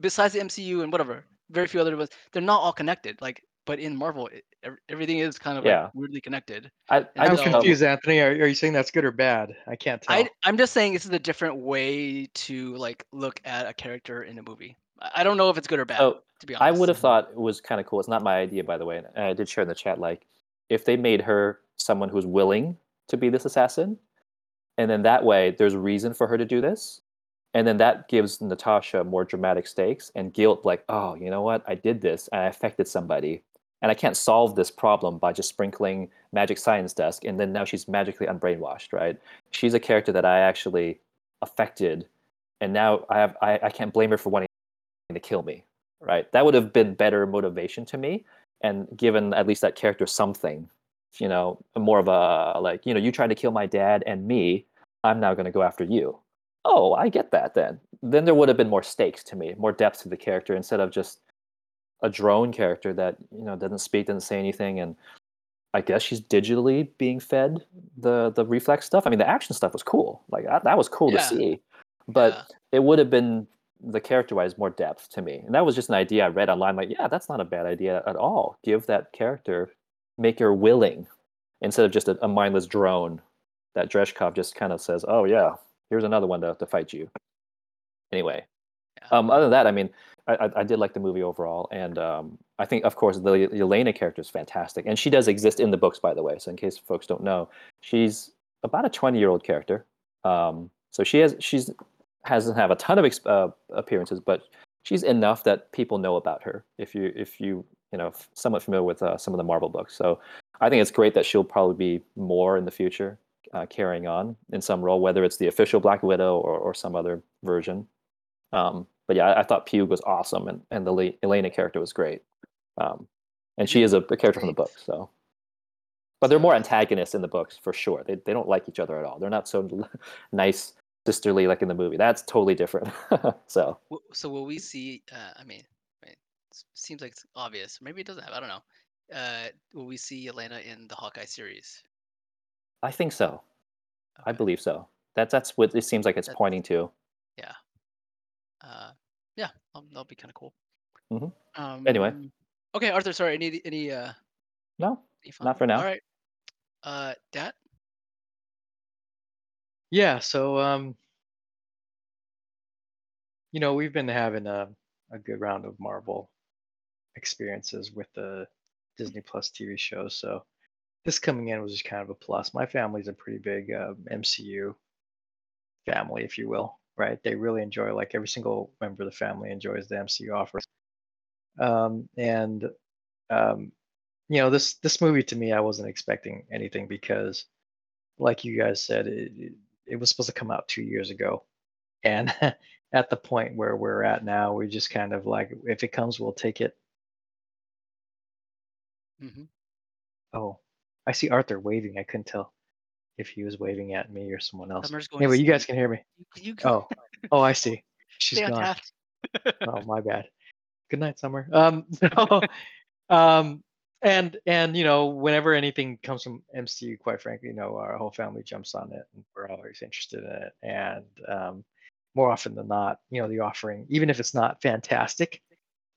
besides the MCU and whatever, very few other ones. They're not all connected. Like, but in Marvel, it, everything is kind of Yeah. like weirdly connected. I, And I I'm so- confused, Anthony. Are, are you saying that's good or bad? I can't tell. I I'm just saying this is a different way to like look at a character in a movie. I I don't know if it's good or bad. So to be honest, I would have thought it was kind of cool. It's not my idea, by the way. And I did share in the chat, like, if they made her someone who's willing to be this assassin, and then that way there's a reason for her to do this, and then that gives Natasha more dramatic stakes and guilt, like, oh, you know what? I did this and I affected somebody. And I can't solve this problem by just sprinkling magic science desk, and then now she's magically unbrainwashed, right? She's a character that I actually affected, and now I have I, I can't blame her for wanting to kill me, right? That would have been better motivation to me, and given at least that character something, you know, more of a like, you know, you tried to kill my dad and me, I'm now going to go after you. Oh, I get that then. Then there would have been more stakes to me, more depth to the character instead of just a drone character that you know doesn't speak, doesn't say anything, and I guess she's digitally being fed the the reflex stuff. I mean, the action stuff was cool, like that, that was cool Yeah. to see, but Yeah. it would have been the character wise more depth to me, and that was just an idea I read online. Like, yeah, that's not a bad idea at all. Give that character, make her willing, instead of just a, a mindless drone that Dreshkov just kind of says, "Oh yeah, here's another one to, to fight you." Anyway, Yeah. um, other than that, I mean, I, I, did like the movie overall, and um, I think, of course, the Yelena character is fantastic, and she does exist in the books, by the way. So, in case folks don't know, she's about a twenty-year-old character. Um, so she has she's hasn't have a ton of uh, appearances, but she's enough that people know about her. If you if you you know somewhat familiar with uh, some of the Marvel books, so I think it's great that she'll probably be more in the future, uh, carrying on in some role, whether it's the official Black Widow or, or some other version. Um, but yeah, I, I thought Pugh was awesome, and, and the Le- Yelena character was great. Um, and she is a, a character from the book, so. But they're more antagonists in the books for sure. They they don't like each other at all. They're not so nice, sisterly like in the movie. That's totally different. so So will we see? Uh, I mean, I mean, it seems like it's obvious. Maybe it doesn't have. I don't know. Uh, will we see Yelena in the Hawkeye series? I think so. I believe so. That's that's what it seems like it's That's- pointing to. Yeah. Uh, yeah, um, that'll be kind of cool. Mm-hmm. Um, Anyway. Okay, Arthur. Sorry. Any any uh No, any fun- Not for now. All right. Uh, Dat. yeah, so um, you know, we've been having a a good round of Marvel experiences with the Disney Plus TV shows. So this coming in was just kind of a plus. My family's a pretty big uh, MCU family, if you will, right? They really enjoy like every single member of the family enjoys the MCU offers. Um, and um, you know, this this movie to me, I wasn't expecting anything because, like you guys said, it, it, it was supposed to come out two years ago, and at the point where we're at now, we just kind of like, if it comes, we'll take it. Hmm Oh, I see Arthur waving. I couldn't tell if he was waving at me or someone else. Summer's going to Anyway, you guys can hear me. You, Oh, oh, I see. She's gone. Oh, my bad. Good night, Summer. Um, so, um, and and you know, whenever anything comes from MCU, quite frankly, you know, our whole family jumps on it, and we're always interested in it. And um, more often than not, you know, the offering, even if it's not fantastic,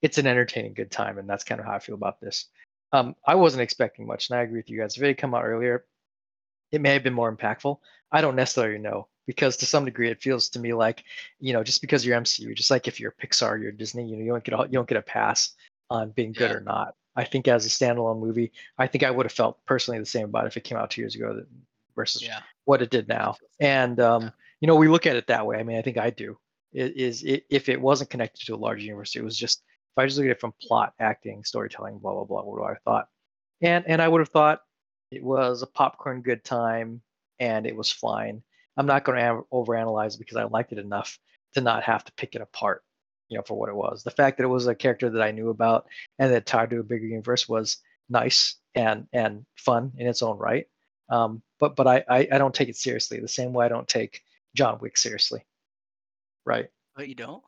it's an entertaining good time, and that's kind of how I feel about this. Um, I wasn't expecting much, and I agree with you guys. If it had come out earlier, it may have been more impactful. I don't necessarily know because to some degree it feels to me like, you know, just because you're MCU, just like if you're Pixar, you're Disney, you know, you don't get a, you don't get a pass on being good Yeah. or not. I think as a standalone movie, I think I would have felt personally the same about it if it came out two years ago versus Yeah. what it did now. And um, Yeah. you know, we look at it that way. I mean, I think I do. It is it, if it wasn't connected to a larger universe, it was just if I just look at it from plot, acting, storytelling, blah blah blah. What do I thought? And and I would have thought it was a popcorn good time and it was fine. I'm not going to overanalyze it because I liked it enough to not have to pick it apart, you know, for what it was. The fact that it was a character that I knew about and that tied to a bigger universe was nice and and fun in its own right. Um, but but I, I I don't take it seriously the same way I don't take John Wick seriously, right? But you don't.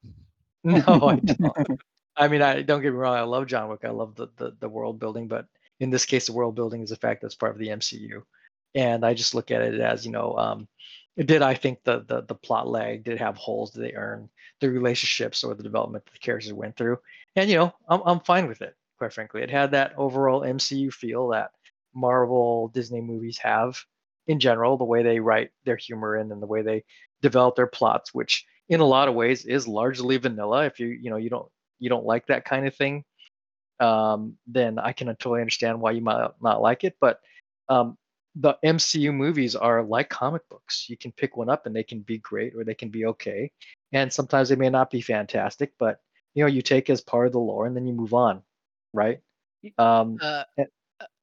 No, I don't. I mean, I don't get me wrong. I love John Wick. I love the, the the world building, but in this case, the world building is a fact that's part of the MCU, and I just look at it as you know, um, did I think the the the plot lag did have holes? Did they earn the relationships or the development that the characters went through? And you know, I'm I'm fine with it. Quite frankly, it had that overall MCU feel that Marvel Disney movies have in general, the way they write their humor in and the way they develop their plots, which in a lot of ways is largely vanilla. If you you know you don't you don't like that kind of thing, um, then I can totally understand why you might not like it. But um, the MCU movies are like comic books. You can pick one up and they can be great or they can be okay, and sometimes they may not be fantastic, but you know you take as part of the lore and then you move on, right? Um, Uh, Eh.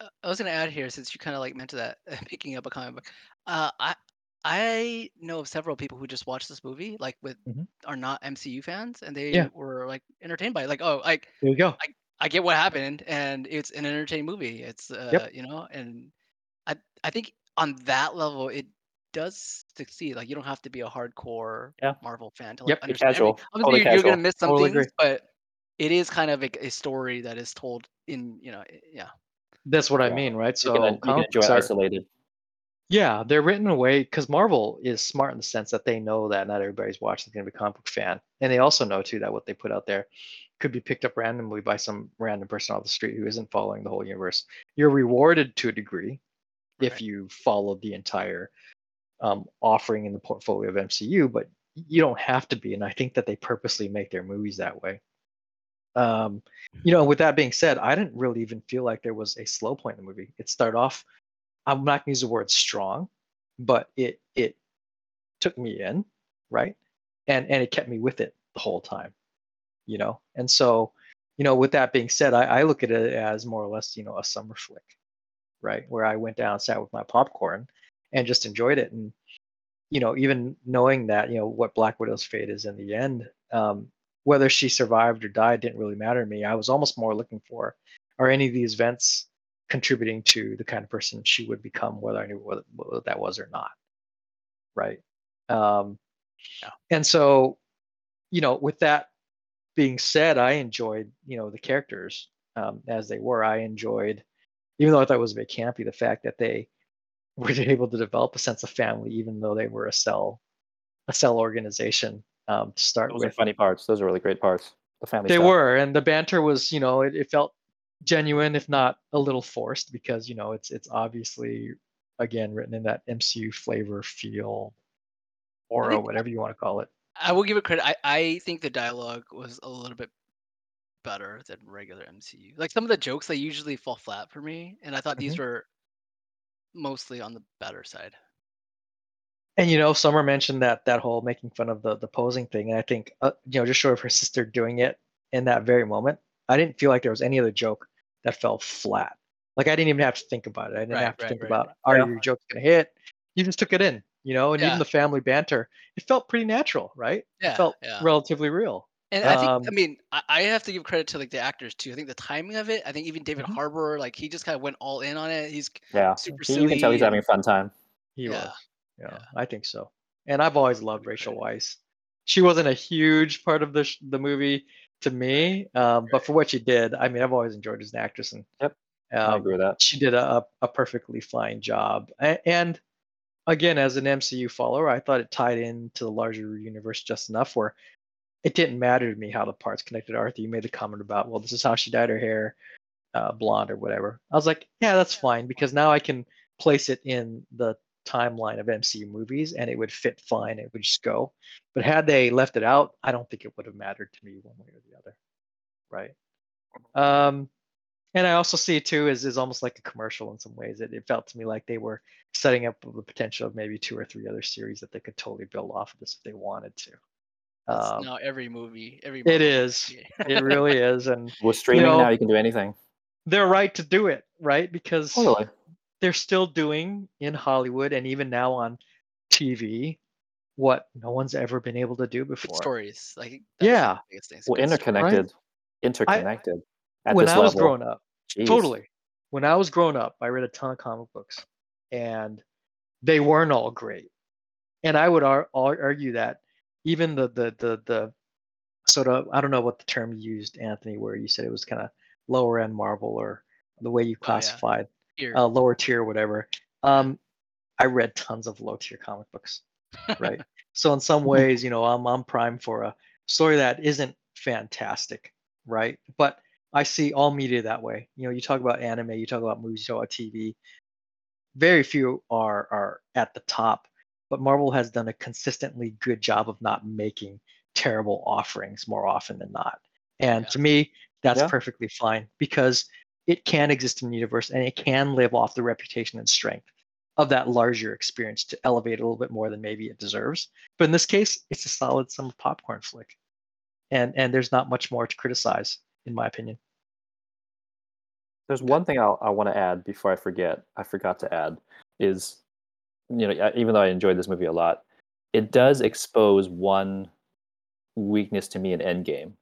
uh, I was gonna add here since you kind of like mentioned that picking up a comic book. Uh, I I know of several people who just watched this movie, like with Mhm. are not MCU fans, and they Yeah. were like entertained by it. Like, oh, like there you go. I get what happened, and it's an entertaining movie. It's uh, you know, and I I think on that level it does succeed. Like you don't have to be a hardcore Yeah. Marvel fan to like Be understand. I mean, casual, obviously, totally you're, you're gonna miss some Totally things, agree. but it is kind of a, a story that is told in you know, yeah. That's what I mean, right? You So can, you can enjoy books it are, isolated. Yeah, they're written in a way because Marvel is smart in the sense that they know that not everybody's watching is going to be a comic book fan, and they also know too that what they put out there could be picked up randomly by some random person off the street who isn't following the whole universe. You're rewarded to a degree if you follow the entire um, offering in the portfolio of MCU, but you don't have to be, and I think that they purposely make their movies that way. Um, you know, with that being said, I didn't really even feel like there was a slow point in the movie. It started off I'm not gonna use the word strong, but it it took me in, right? And and it kept me with it the whole time, you know. And so, you know, with that being said, I, I look at it as more or less, you know, a summer flick, right? Where I went down, sat with my popcorn, and just enjoyed it. And you know, even knowing that, you know, what Black Widow's fate is in the end, um, whether she survived or died didn't really matter to me. I was almost more looking for are any of these events contributing to the kind of person she would become, whether I knew what, what that was or not. Right. Um, Yeah. And so, you know, with that being said, I enjoyed, you know, the characters um, as they were. I enjoyed, even though I thought it was a bit campy, the fact that they were able to develop a sense of family, even though they were a cell, a cell organization um, to start Those are with. funny parts. Those are really great parts. The family They stuff. were, and the banter was, you know, it, it felt genuine, if not a little forced, because you know it's it's obviously again written in that MCU flavor feel, aura, think- whatever you want to call it. I will give it credit. I, I think the dialogue was a little bit better than regular MCU. Like some of the jokes they usually fall flat for me, and I thought these Mm-hmm. were mostly on the better side. And you know, Summer mentioned that that whole making fun of the the posing thing, and I think uh, you know, just short of her sister doing it in that very moment, I didn't feel like there was any other joke that fell flat. Like I didn't even have to think about it. I didn't Right, have to right, think right. about are Yeah. your jokes gonna hit. You just took it in, you know, and Yeah. even the family banter, it felt pretty natural, right? Yeah, it felt yeah. relatively real. And I think, I Um, mean, I, I have to give credit to like the actors too. I think the timing of it. I think even David Mhm. Harbour, like he just kind of went all in on it. He's Yeah, super He- you can tell he's having a fun time. He Yeah, was. Yeah, I think so. And I've always loved Rachel. Weisz. She wasn't a huge part of the sh- the movie to me, um, but for what she did, I mean, I've always enjoyed her as an actress, and Yep, I um, agree with that. she did a, a a perfectly fine job. And again, as an MCU follower, I thought it tied into the larger universe just enough where it didn't matter to me how the parts connected. Arthur, you made the comment about, well, this is how she dyed her hair, uh, blonde or whatever. I was like, yeah, that's fine because now I can place it in the timeline of MCU movies and it would fit fine. It would just go. But had they left it out, I don't think it would have mattered to me one way or the other. Right. Um, and I also see it too as, as almost like a commercial in some ways. It, it felt to me like they were setting up the potential of maybe two or three other series that they could totally build off of this if they wanted to. Um, now every movie. Every it Marvel is. movie. It really is. And With streaming know- now, you can do anything. they're right to do it, right? Because Totally. They're still doing in Hollywood and even now on TV what no one's ever been able to do Good before. stories. Like that was the Yeah. biggest thing, Well, good story. interconnected, interconnected. at when this I was level. growing up, Jeez. totally. When I was growing up, I read a ton of comic books, and they weren't all great. And I would ar- ar- argue that even the the the the sort of I don't know what the term you used, Anthony, where you said it was kind of lower end Marvel or the way you Oh, yeah. Here. uh, lower tier, whatever. Um, I read tons of low tier comic books, right? so in some ways, you know, I'm I'm prime for a story that isn't fantastic, right? But I see all media that way. You know, you talk about anime, you talk about movies, you talk about TV. Very few are are at the top, but Marvel has done a consistently good job of not making terrible offerings more often than not. And Yeah. to me, that's Yeah. perfectly fine because it can exist in the universe and it can live off the reputation and strength of that larger experience to elevate a little bit more than maybe it deserves. But in this case, it's a solid summer popcorn flick. And and there's not much more to criticize, in my opinion. There's one thing I'll, I want to add before I forget. I forgot to add is, you know, even though I enjoyed this movie a lot, it does expose one weakness to me in Endgame,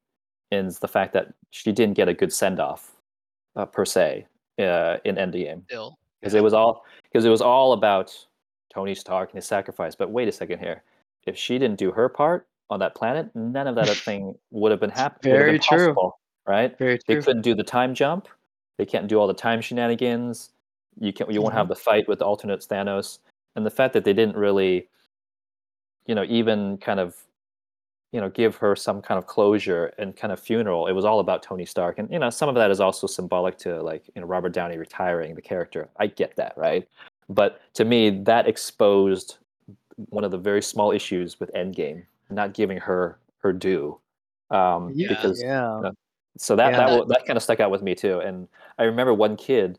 and it's the fact that she didn't get a good send off, uh, per se, uh, in Endgame Still. because it was all because it was all about Tony Stark and his sacrifice. But wait a second here, if she didn't do her part on that planet, none of that thing would have been happening. Very true. right? Very true. They couldn't do the time jump. They can't do all the time shenanigans. You can't. You won't Mm-hmm. have the fight with the alternate Thanos, and the fact that they didn't really, you know, even kind of, you know, give her some kind of closure and kind of funeral. It was all about Tony Stark, and you know, some of that is also symbolic to like you know Robert Downey retiring the character. I get that, right? But to me, that exposed one of the very small issues with Endgame, not giving her her due, um, Yeah. because yeah. know, so that Yeah. that that kind of stuck out with me too. And I remember one kid.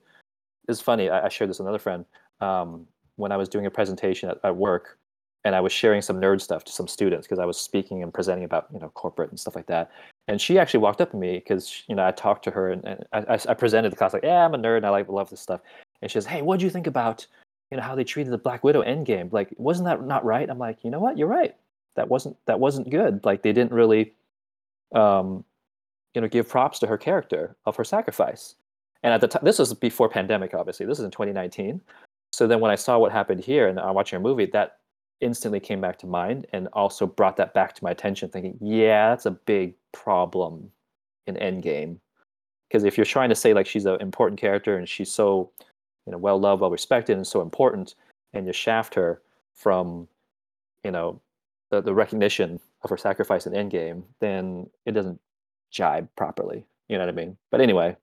It's funny. I, I shared this with another friend um, when I was doing a presentation at, at work, and I was sharing some nerd stuff to some students because I was speaking and presenting about you know corporate and stuff like that. And she actually walked up to me because you know I talked to her and, and I, I- presented the class like, yeah, I'm a nerd and I like love this stuff. And she says, hey, what do you think about you know how they treated the Black Widow Endgame? Like, wasn't that not right? I'm like, you know what? You're right. That wasn't that wasn't good. Like they didn't really um, you know, give props to her character of her sacrifice. And at the time, this was before pandemic, obviously. This is in 2019. So then when I saw what happened here and I'm watching a movie, that instantly came back to mind and also brought that back to my attention, thinking, yeah, that's a big problem in Endgame. Because if you're trying to say like she's an important character and she's so, you know, well loved, well respected, and so important, and you shaft her from, you know, the, the recognition of her sacrifice in Endgame, then it doesn't jibe properly. You know what I mean? But anyway,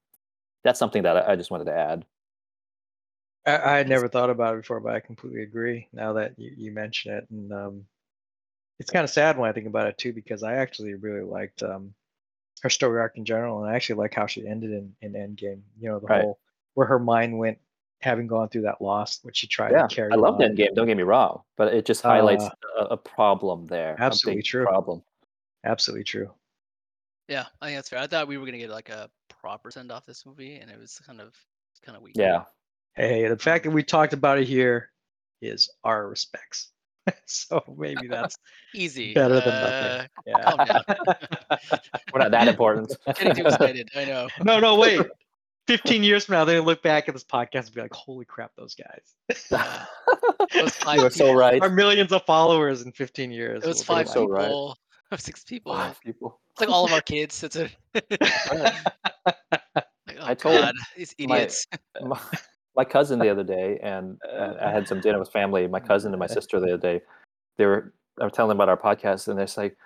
that's something that I, I just wanted to add. I, I had never thought about it before, but I completely agree now that you, you mention it. And um, it's kind of sad when I think about it too, because I actually really liked um, her story arc in general, and I actually like how she ended in in Endgame. You know, the Right. whole where her mind went, having gone through that loss, which she tried Yeah, to carry. I loved on. Endgame. Don't get me wrong, but it just highlights Uh, a, a problem there. absolutely true. Problem. Absolutely true. Yeah, I think that's fair. I thought we were gonna get like a proper send off this movie, and it was kind of kind of weak. Yeah. Hey, the fact that we talked about it here is our respects. so maybe that's easy. better than Uh, nothing. calm down. Yeah. We're not that important. Getting too excited. I know. no, no, wait. 15 years from now, they're look back at this podcast and be like, holy crap, those guys. Those five you are so right. Our millions of followers in 15 years. It was will be five so like- right. six people. Five people. It's like all of our kids. It's a. like, oh I told God, these idiots. my, my cousin the other day, and uh, I had some dinner with family. My cousin and my sister the other day, they were I was telling them about our podcast, and they're just like,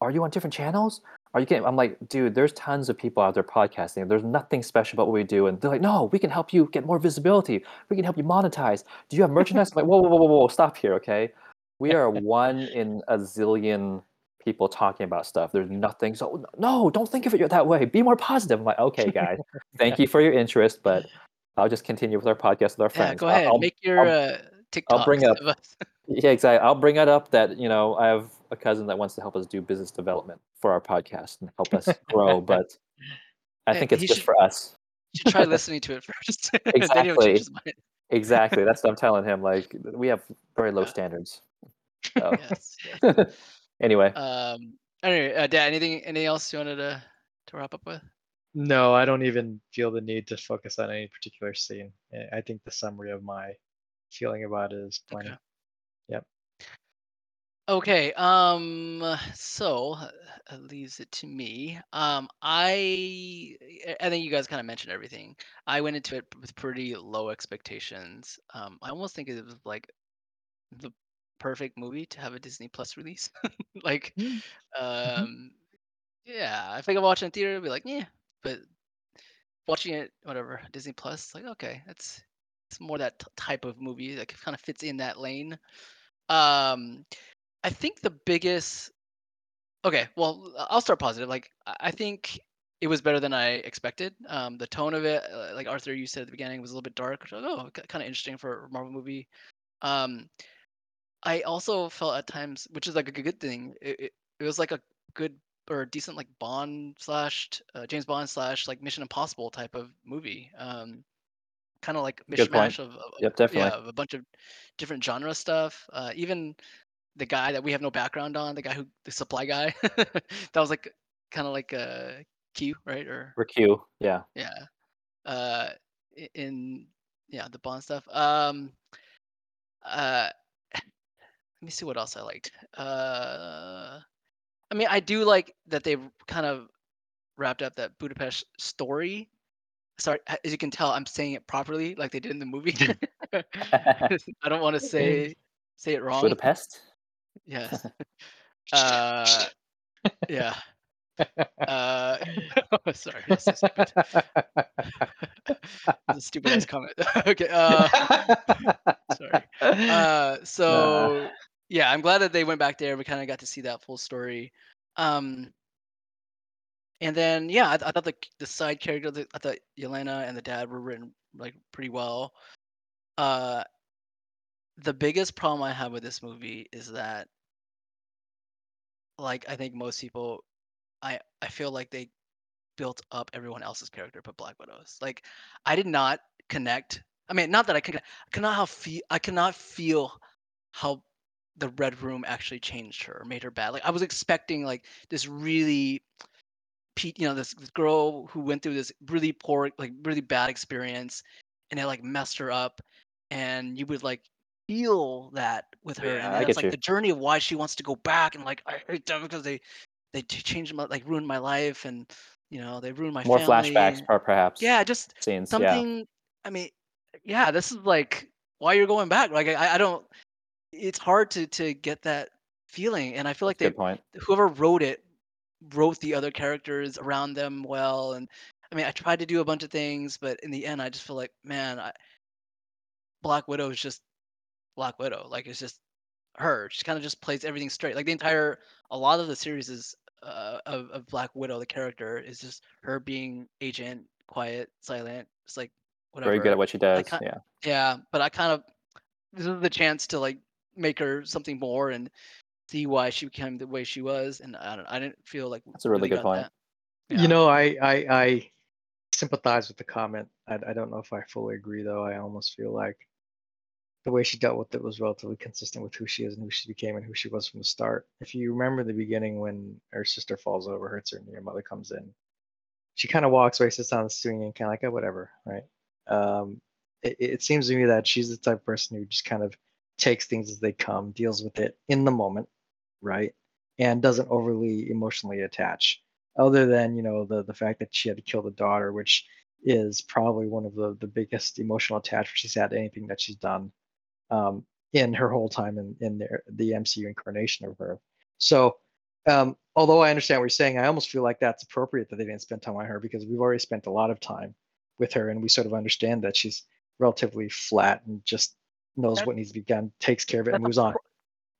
"Are you on different channels? Are you getting?" I'm like, "Dude, there's tons of people out there podcasting. There's nothing special about what we do." And they're like, "No, we can help you get more visibility. We can help you monetize. Do you have merchandise?" I'm like, "Whoa, whoa, whoa, whoa, whoa! Stop here, okay? We are one in a zillion." people talking about stuff there's nothing so no don't think of it that way be more positive i'm like okay guys thank you for your interest but I'll just continue with our podcast with our Yeah, friends. go ahead. I'll, Make your I'll- uh, TikTok. bring up- of us. yeah, exactly. I'll bring it up that you know I have a cousin that wants to help us do business development for our podcast and help us grow, but I Hey, think it's just should- for us. You should try listening to it first. Exactly. change his mind. Exactly. That's what I'm telling him. Like we have very low standards. So Yes. anyway, Um. Anyway, uh, Dad, anything anything else you wanted to to wrap up with? No, I don't even feel the need to focus on any particular scene. I- think the summary of my feeling about it is plenty. Okay. Yep. Okay. Um. So uh, leaves it to me. Um. I I think you guys kind of mentioned everything. I went into it with pretty low expectations. Um. I almost think it was like the perfect movie to have a Disney Plus release. like, Mm. um. Yeah. If I could watch it in theater, I'd be like, yeah. But watching it, whatever, Disney Plus, like, okay, it's it's more that t- type of movie that kind of fits in that lane. Um. I think the biggest. Okay, well, I'll start positive. Like, I think it was better than I expected. Um, the tone of it, uh, like Arthur, you said at the beginning, was a little bit dark. Which oh, kind of interesting for a Marvel movie. Um, I also felt at times, which is like a good thing. It, it, it was like a good or decent like Bond slash uh, James Bond slash like Mission Impossible type of movie. Um, kind of like mishmash of, of Yep, yeah, of a bunch of different genre stuff. Uh, even the guy that we have no background on, the guy who the supply guy, that was like kind of like a Q, right? Or we're Q. Yeah. yeah, uh, in yeah the Bond stuff. Um, uh, let me see what else I liked. Uh, I mean, I do like that they kind of wrapped up that Budapest story. Sorry, as you can tell, I'm saying it properly, like they did in the movie. I don't want to say say it wrong. Budapest. Yes. Uh, yeah. Uh, sorry, that's so stupid. That's a stupid ass comment. okay. Uh, sorry. uh, so yeah, I'm glad that they went back there. We kind of got to see that full story. Um, and then yeah, I, I thought the the side character, the, I thought Yelena and the dad were written like pretty well. Uh, the biggest problem I have with this movie is that, like, I think most people, I I feel like they built up everyone else's character but Black Widow's. Like, I did not connect. I mean, not that I could. I cannot how feel. I cannot feel how the Red Room actually changed her or made her bad. Like, I was expecting like this really, you know, this, this girl who went through this really poor, like really bad experience, and it like messed her up, and you would like feel that with her, Yeah, and I it's like you. the journey of why she wants to go back, and like I hate them because they they changed my like ruined my life, and you know they ruined my More family. flashbacks, perhaps. Yeah, just Scenes. Yeah. something. I mean, yeah, this is like why you're going back. Like I, I don't. It's hard to to get that feeling, and I feel like they Good point. whoever wrote it wrote the other characters around them well and i mean i tried to do a bunch of things but in the end i just feel like man I, black widow is just black widow like it's just her. She kind of just plays everything straight. Like the entire, a lot of the series is uh, of of Black Widow, the character is just her being agent, quiet, silent, It's like whatever. Very good at what she does. Yeah. Yeah, but I kind of this is the chance to like make her something more and see why she became the way she was. And I don't, I didn't feel like That's a really good point. Yeah. You know, I, I I sympathize with the comment. I I don't know if I fully agree though. I almost feel like the way she dealt with it was relatively consistent with who she is and who she became and who she was from the start. If you remember the beginning when her sister falls over, hurts her, and your mother comes in, she kind of walks away, sits on the swing, and kind of like, oh, whatever, right? Um, it, it seems to me that she's the type of person who just kind of takes things as they come, deals with it in the moment, right? And doesn't overly emotionally attach other than you know the the fact that she had to kill the daughter, which is probably one of the the biggest emotional attachment she's had to anything that she's done um, in her whole time in in the, the MCU incarnation of her. So, um, although I understand what you're saying, I almost feel like that's appropriate that they didn't spend time on her because we've already spent a lot of time with her, and we sort of understand that she's relatively flat and just knows That- what needs to be done, takes care of it, and moves on.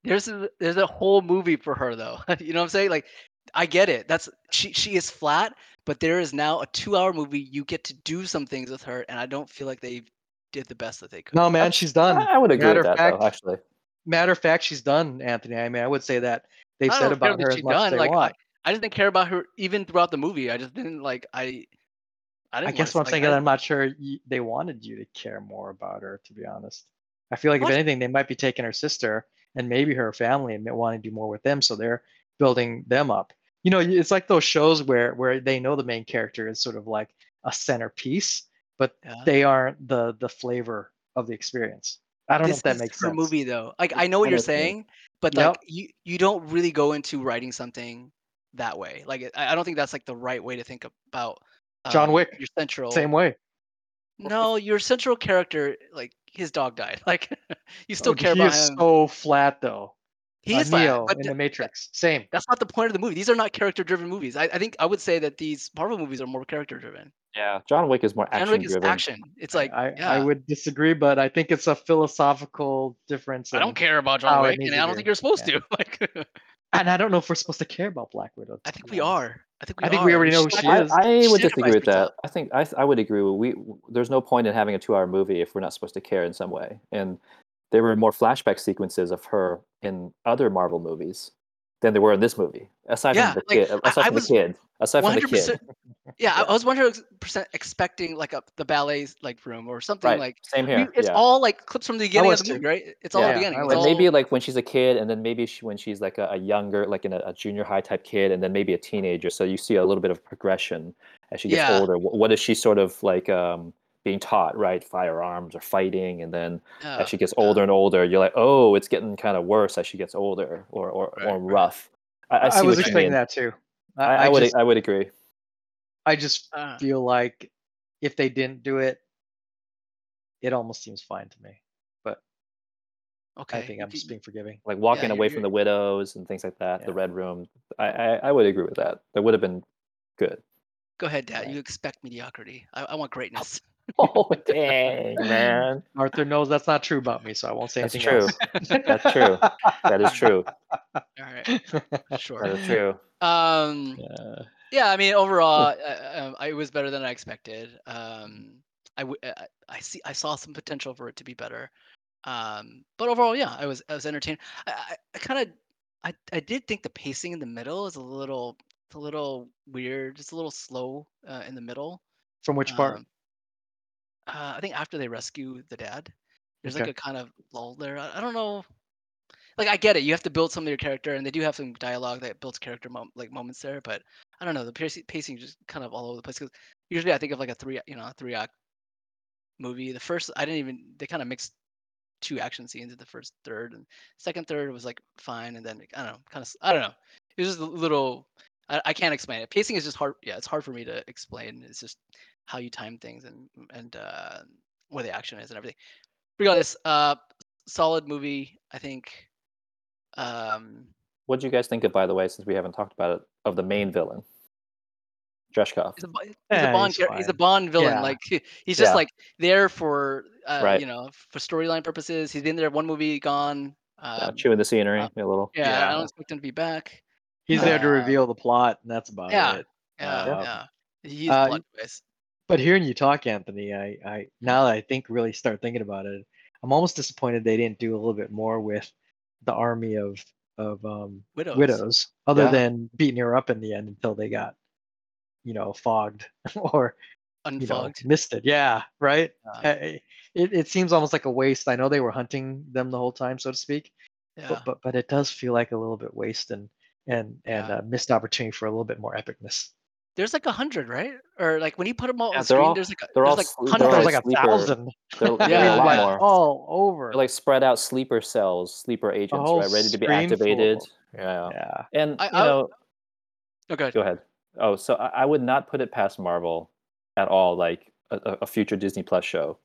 There's a, there's a whole movie for her though. you know what I'm saying? Like, I get it. That's she she is flat, but there is now a two hour movie. You get to do some things with her, and I don't feel like they did the best that they could. No, man, she's done. I I would agree Matter with of that fact, though. Actually, matter of fact, she's done, Anthony. I mean, I would say that they've said about her as she's much as done. they Like, want. I, I just didn't care about her even throughout the movie. I just didn't like I. I I guess what I'm like, saying is I, I'm not sure y- they wanted you to care more about her, to be honest. I feel like if anything, they might be taking her sister and maybe her family and want to do more with them, so they're building them up. You know, it's like those shows where where they know the main character is sort of like a centerpiece, but Yeah. they aren't the the flavor of the experience. I don't know this if that makes sense. movie though. Like I know what you're what saying, but Yep. like you you don't really go into writing something that way. Like I don't think that's like the right way to think about John um, Wick, your central. Same way. No, your central character, like his dog died. Like you still Oh, care he about is him. so flat though. he Uh, is flat, Neo but in the Matrix. Same. that's not the point of the movie. These are not character-driven movies. I, I think I would say that these Marvel movies are more character-driven. yeah, John Wick is more action. John action Wick is driven. action. It's like I, yeah. I would disagree, but I think it's a philosophical difference. I don't care about John Wick, and I don't think you're supposed Yeah. to. Like, And I don't know if we're supposed to care about Black Widow. I think we are. I think we I think we already know who she not- is. I, I She would disagree with that. herself. I think I, I would agree. We there's no point in having a two-hour movie if we're not supposed to care in some way. And there were more flashback sequences of her in other Marvel movies than there were in this movie. Aside Yeah, from the like, kid, aside I from was the kid, aside from the kid. 100%. Yeah, I- Yeah. I was 100% expecting like a the ballet's like room or something Right. like. Same we- here. it's yeah. all like clips from the beginning of the movie, right? It's all Yeah, the beginning. It's all, maybe like when she's a kid, and then maybe she, when she's like a, a younger, like in a, a junior high type kid, and then maybe a teenager. So you see a little bit of progression as she gets Yeah. older. What is she sort of like um, being taught? Right, firearms or fighting, and then yeah, as she gets yeah. older and older, you're like, oh, it's getting kind of worse as she gets older or or, Right, or right. rough. I, I, I, see was what you expecting mean. that too. I, I, I, I would just, I would agree. I just Uh, feel like if they didn't do it, it almost seems fine to me. But okay. I think I'm just being forgiving. Like walking you're- away from the widows and things like that. The red room. I, I I would agree with that. That would have been good. Go ahead, Dad. Right. You expect mediocrity. I, I want greatness. Oh dang, man. Arthur knows that's not true about me, so I won't say That's anything That's true. else. That's true. That is true. All right, sure. is true. Um, Yeah. Yeah, I mean, overall, uh, um, I, it was better than I expected. Um, I, w- I I see I saw some potential for it to be better. Um, but overall, yeah, I was I was entertained. I, I, I kind of I, I did think the pacing in the middle is a little it's a little weird, just a little slow uh, in the middle. From which part? Um, uh, I think after they rescue the dad, there's Okay. like a kind of lull there. I, I don't know. Like I get it, you have to build some of your character, and they do have some dialogue that builds character mom- like moments there. But I don't know, the pacing is just kind of all over the place. Because usually I think of like a three, you know, a three act movie. The first, I didn't even. They kind of mixed two action scenes in the first third, and second third was like fine, and then I don't know, kind of. I don't know. It was just a little. I, I can't explain it. Pacing is just hard. Yeah, it's hard for me to explain. It's just how you time things and and uh, where the action is and everything. Regardless, uh, solid movie. I think. Um, What do you guys think of, by the way, since we haven't talked about it, of the main villain, Dreshkov? he's a, he's Yeah, a Bond. he's He's a. Bond villain. Yeah. Like he's just Yeah. like there for uh, Right. you know for storyline purposes. He's been there one movie, gone. Yeah, Um, chewing the scenery uh, a little. yeah, I don't expect him to be back. He's there to Uh, reveal the plot, and that's about yeah. it. Yeah, Um, yeah. He's uh, plot twist. But hearing you talk, Anthony, I, I now that I think really start thinking about it, I'm almost disappointed they didn't do a little bit more with the army of of um, Widows. widows, other Yeah. than beating her up in the end until they got, you know, fogged or you know Unfogged. misted. Yeah, right. Uh, It it seems almost like a waste. I know they were hunting them the whole time, so to speak, yeah. but but but it does feel like a little bit waste and and and Yeah. a missed opportunity for a little bit more epicness. There's like a hundred, right? Or like when you put them all Yeah, on screen, all- there's like a, they're there's all like sl- they're I thought hundreds. there was like like a sleeper- thousand. They're, Yeah, yeah, a lot like- more. all over. They're like spread out sleeper cells, sleeper agents, right, ready to be screen full. activated. Yeah. yeah. And I- you I- know, Okay. go ahead. Oh, so I, I would not put it past Marvel at all, like a, a- future Disney Plus show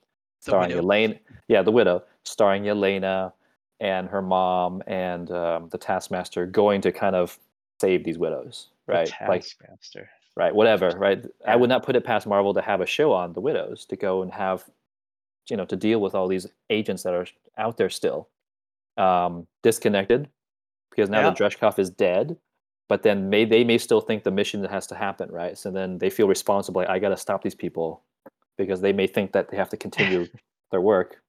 The starring Widow. Elaine. Yeah, the widow, starring Yelena and her mom and um, the Taskmaster going to kind of save these widows, The right? Like, Taskmaster. Right, whatever, right? I would not put it past Marvel to have a show on the widows to go and have, you know, to deal with all these agents that are out there still, um, disconnected, because now Yeah. that Dreykov is dead. But then may they may still think the mission has to happen, right? So then they feel responsible. Like, I got to stop these people because they may think that they have to continue their work,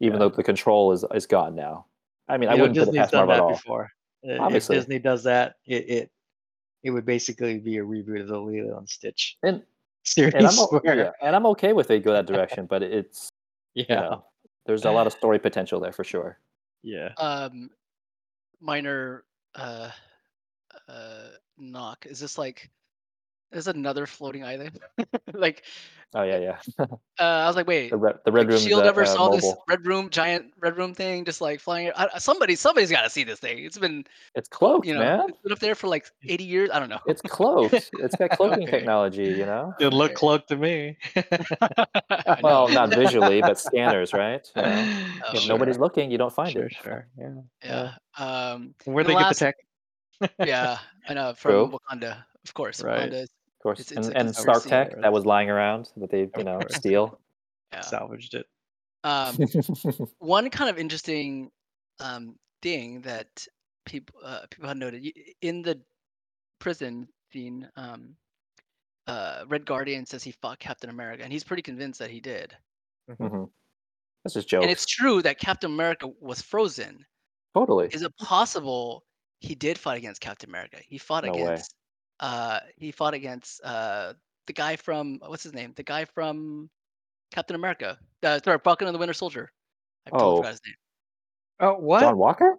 even Yeah. though the control is is gone now. I mean, I know, wouldn't put it past Marvel at all. before. Uh, If Disney does that, it, it it would basically be a reboot of the Lilo and Stitch And series. and I'm where- yeah, and I'm okay with it go that direction, but it's yeah, you know, there's a lot of story potential there for sure. yeah. um minor uh uh knock is this like is another floating island like Oh yeah, yeah. uh i was like wait The red, the red like, room. shield ever uh, saw this red room giant red room thing just like flying I, I- somebody somebody's got to see this thing it's been It's cloaked, you know man. it's been up there for like 80 years i don't know It's cloaked. It's got cloaking Okay. technology, you know. It looked cloaked to me. Well, not visually, but scanners, right? You know, Oh, if sure. nobody's looking, you don't find sure, it. sure. Yeah. yeah um Where'd The they get last- the tech? yeah i know from True. wakanda of course Right. wakanda Of course, It's- it's and, like and Stark overseas. Tech that was lying around that they, you know, course. steal. yeah Salvaged it. um one kind of interesting um, thing that people uh, people had noted in the prison scene. Um, uh, Red Guardian says he fought Captain America, and he's pretty convinced that he did. hmm That's just joke. And it's true that Captain America was frozen. totally. Is it possible he did fight against Captain America? He fought No way. against. Uh, he fought against uh, the guy from what's his name? The guy from Captain America. Uh, sorry, Falcon and the Winter Soldier. I totally Oh. forgot his name. Oh, what? John Walker?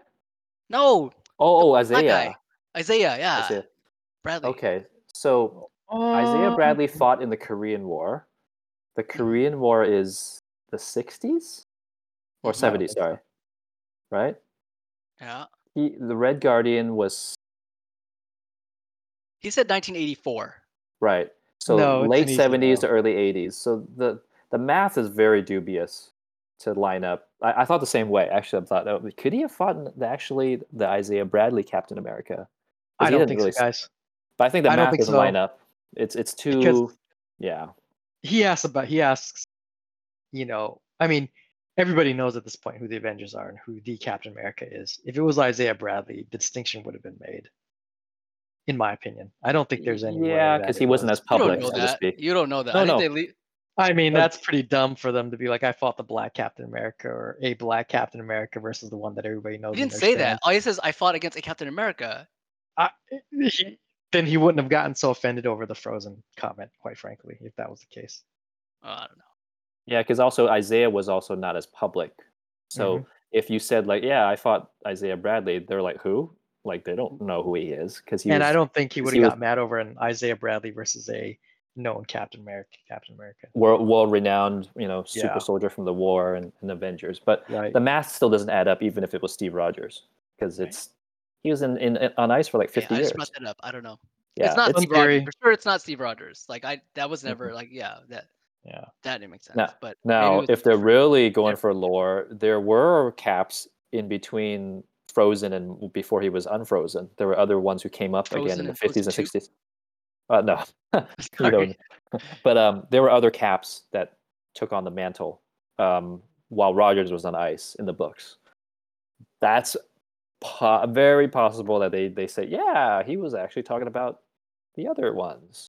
No, Oh, oh, black Isaiah. guy. Isaiah. Yeah, Isaiah. Bradley. Okay, so Isaiah Oh, Bradley fought in the Korean War. The Korean War is the 60s or Mhm. 70s, sorry. Right? Yeah. He, the Red Guardian was He said 1984. right. So No, late 70s to early 80s. So the the math is very dubious to line up. I, I thought the same way. Actually, I thought, oh, could he have fought in the, actually the Isaiah Bradley Captain America? I he don't think really so, guys. But I think the I math think doesn't so. line up. It's it's too Because- yeah. He asks about. He asks. You know, I mean, everybody knows at this point who the Avengers are and who the Captain America is. If it was Isaiah Bradley, the distinction would have been made. In my opinion, I don't think there's any. Yeah, because he wasn't was. as You don't public, know so to that. speak. You don't know that. No, I no. they le- I mean, that's pretty dumb for them to be like, I fought the black Captain America or a black Captain America versus the one that everybody knows. he didn't say that. understands. All he says, I fought against a Captain America. I, he, then he wouldn't have gotten so offended over the Frozen comment, quite frankly, if that was the case. Oh, I don't know. Yeah, because also Isaiah was also not as public. So Mhm. if you said like, "Yeah, I fought Isaiah Bradley," they're like, "Who?" Like they don't know who he is because he and was. I don't think he would he have was- got mad over an Isaiah Bradley versus a known Captain America. Captain America, world, world-renowned, you know, super Yeah. soldier from the war and, and Avengers. But right? the math still doesn't add up, even if it was Steve Rogers, because Right. it's he was in, in on ice for like Yeah, fifty I years. just brought that up. I don't know. Yeah, it's not it's- Steve Rogers. For sure, it's not Steve Rogers. Like I, that was never like, yeah, that yeah. that didn't make sense. Now- but Now, if they're different. really going Yeah. for lore, there were caps in between Frozen and before he was unfrozen. There were other ones who came up again in the fifties and 2? sixties. Uh, no, you. But um, there were other caps that took on the mantle um, while Rogers was on ice in the books. that's po- very possible that they they say, yeah, he was actually talking about the other ones.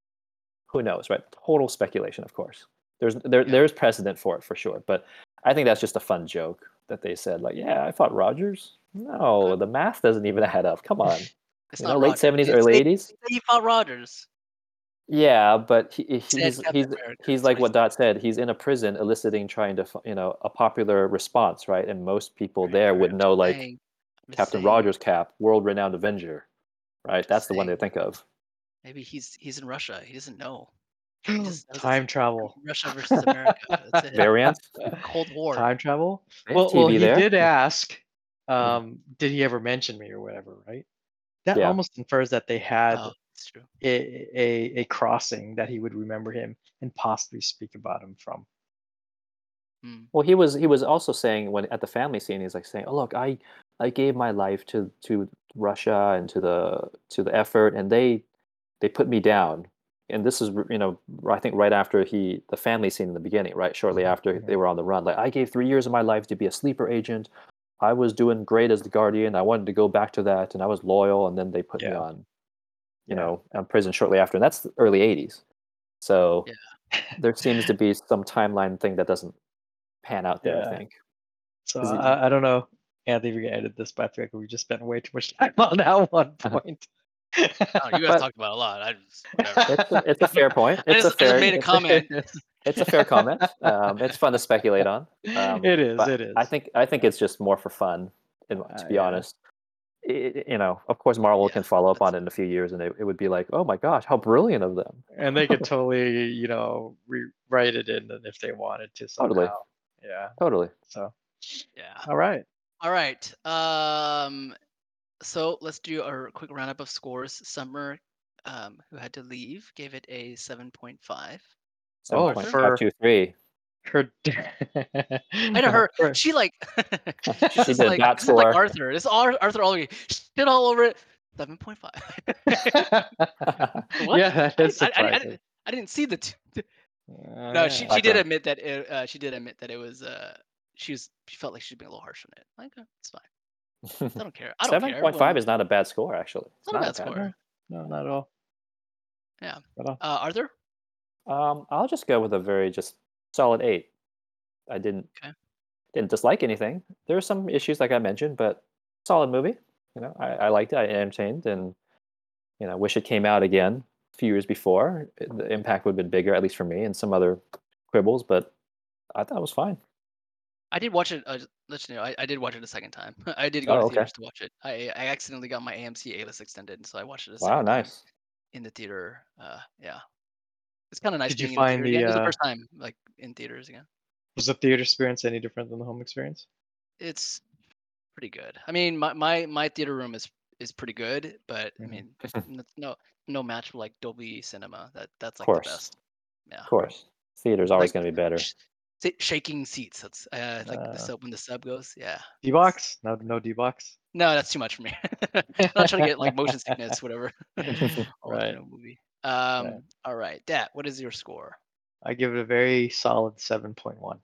Who knows, right? Total speculation, of course. There's there Yeah. there's precedent for it for sure, but I think that's just a fun joke that they said, like, yeah, I fought Rogers. No, the math doesn't even add up. Come on, It's you not know, late seventies, early eighties. He fought Rogers. Yeah, but he, he's he's America, he's like what Dot said. He's in a prison, eliciting, trying to, you know, a popular response, right? And most people there would know, like Captain saying, Rogers Cap, world-renowned Avenger, right? That's the one they think of. Maybe he's he's in Russia. He doesn't know. He just knows it's Time travel. Russia versus America. That's it. Variant. Cold War. Time travel. Well, well, he there. did ask, um, did he ever mention me or whatever, right? That Yeah. almost infers that they had Oh, a, a a crossing that he would remember him and possibly speak about him from. Hmm. Well, he was he was also saying when at the family scene, he's like saying, "Oh, look, I I gave my life to to Russia and to the to the effort, and they they put me down." And this is you know I think right after he the family scene in the beginning, right shortly after Mhm. they were on the run. Like I gave three years of my life to be a sleeper agent. I was doing great as the guardian. I wanted to go back to that, and I was loyal. And then they put me on, you Yeah. know, on prison shortly after, and that's the early '80s. So there seems to be some timeline thing that doesn't pan out there. Yeah. I think. So Is it- I, I don't know, Anthony, if we can edit this, but I feel like we just spent way too much time on that one point. I you guys talked about it a lot. I just. It's a, it's a fair point. I It's a just, I just fair. made a it's comment. It's a fair comment. Um, it's fun to speculate on. Um, it is. It is. I think I think it's just more for fun. And to Uh, be yeah. honest, I- you know, of course, Marvel Yeah, can follow up on it in a few years, and it, it would be like, oh my gosh, how brilliant of them. and they could totally, you know, rewrite it in if they wanted to somehow. Totally. Yeah. Totally. So, Yeah. all right. All right. Um, so let's do a quick roundup of scores. Summer, um, who had to leave, gave it a seven point five. Oh, Seven point for- five two three. Her. I know her. She like she's She did like, that this is like Arthur. This is Ar- Arthur all shit all over it. Seven point five. What? yeah, that's I, is I, I, I, surprising. didn't- I didn't see the. T- Uh, no, she she did admit that it, uh, she did admit that it was uh she was she felt like she'd been a little harsh on it. Like uh, it's fine. I don't care. I don't Seven point five is not a bad score, actually. it's not a bad score. No, not at all. Yeah. At all. Uh, Arthur. Um, I'll just go with a very just solid eight. I didn't Okay. didn't dislike anything. There were some issues like I mentioned, but solid movie. You know, I, I liked it. I entertained, and you know, wish it came out again a few years before. The impact would have been bigger, at least for me, and some other quibbles. But I thought it was fine. I did watch it. Uh, just let you know, I, I did watch it a second time. I did go Oh, to okay. theaters to watch it. I I accidentally got my AMC A list extended, so I watched it a Wow, second time nice. in the theater. Uh, yeah, it's kind of nice Did you being find in the theater again. the, It was the uh, first time like in theaters again. Was the theater experience any different than the home experience? It's pretty good. I mean, my my, my theater room is is pretty good, but I Mhm. mean, no no match for like Dolby Cinema. That that's like course. the best. Yeah. Of course, theater's always Like, going to be better. Shaking seats. That's uh, like Uh. the sub when the sub goes. Yeah. D box? No, no D box. No, that's too much for me. I'm not trying to get like motion sickness, whatever. Right. movie. Um. All right, Dat. What is your score? I give it a very solid seven point one.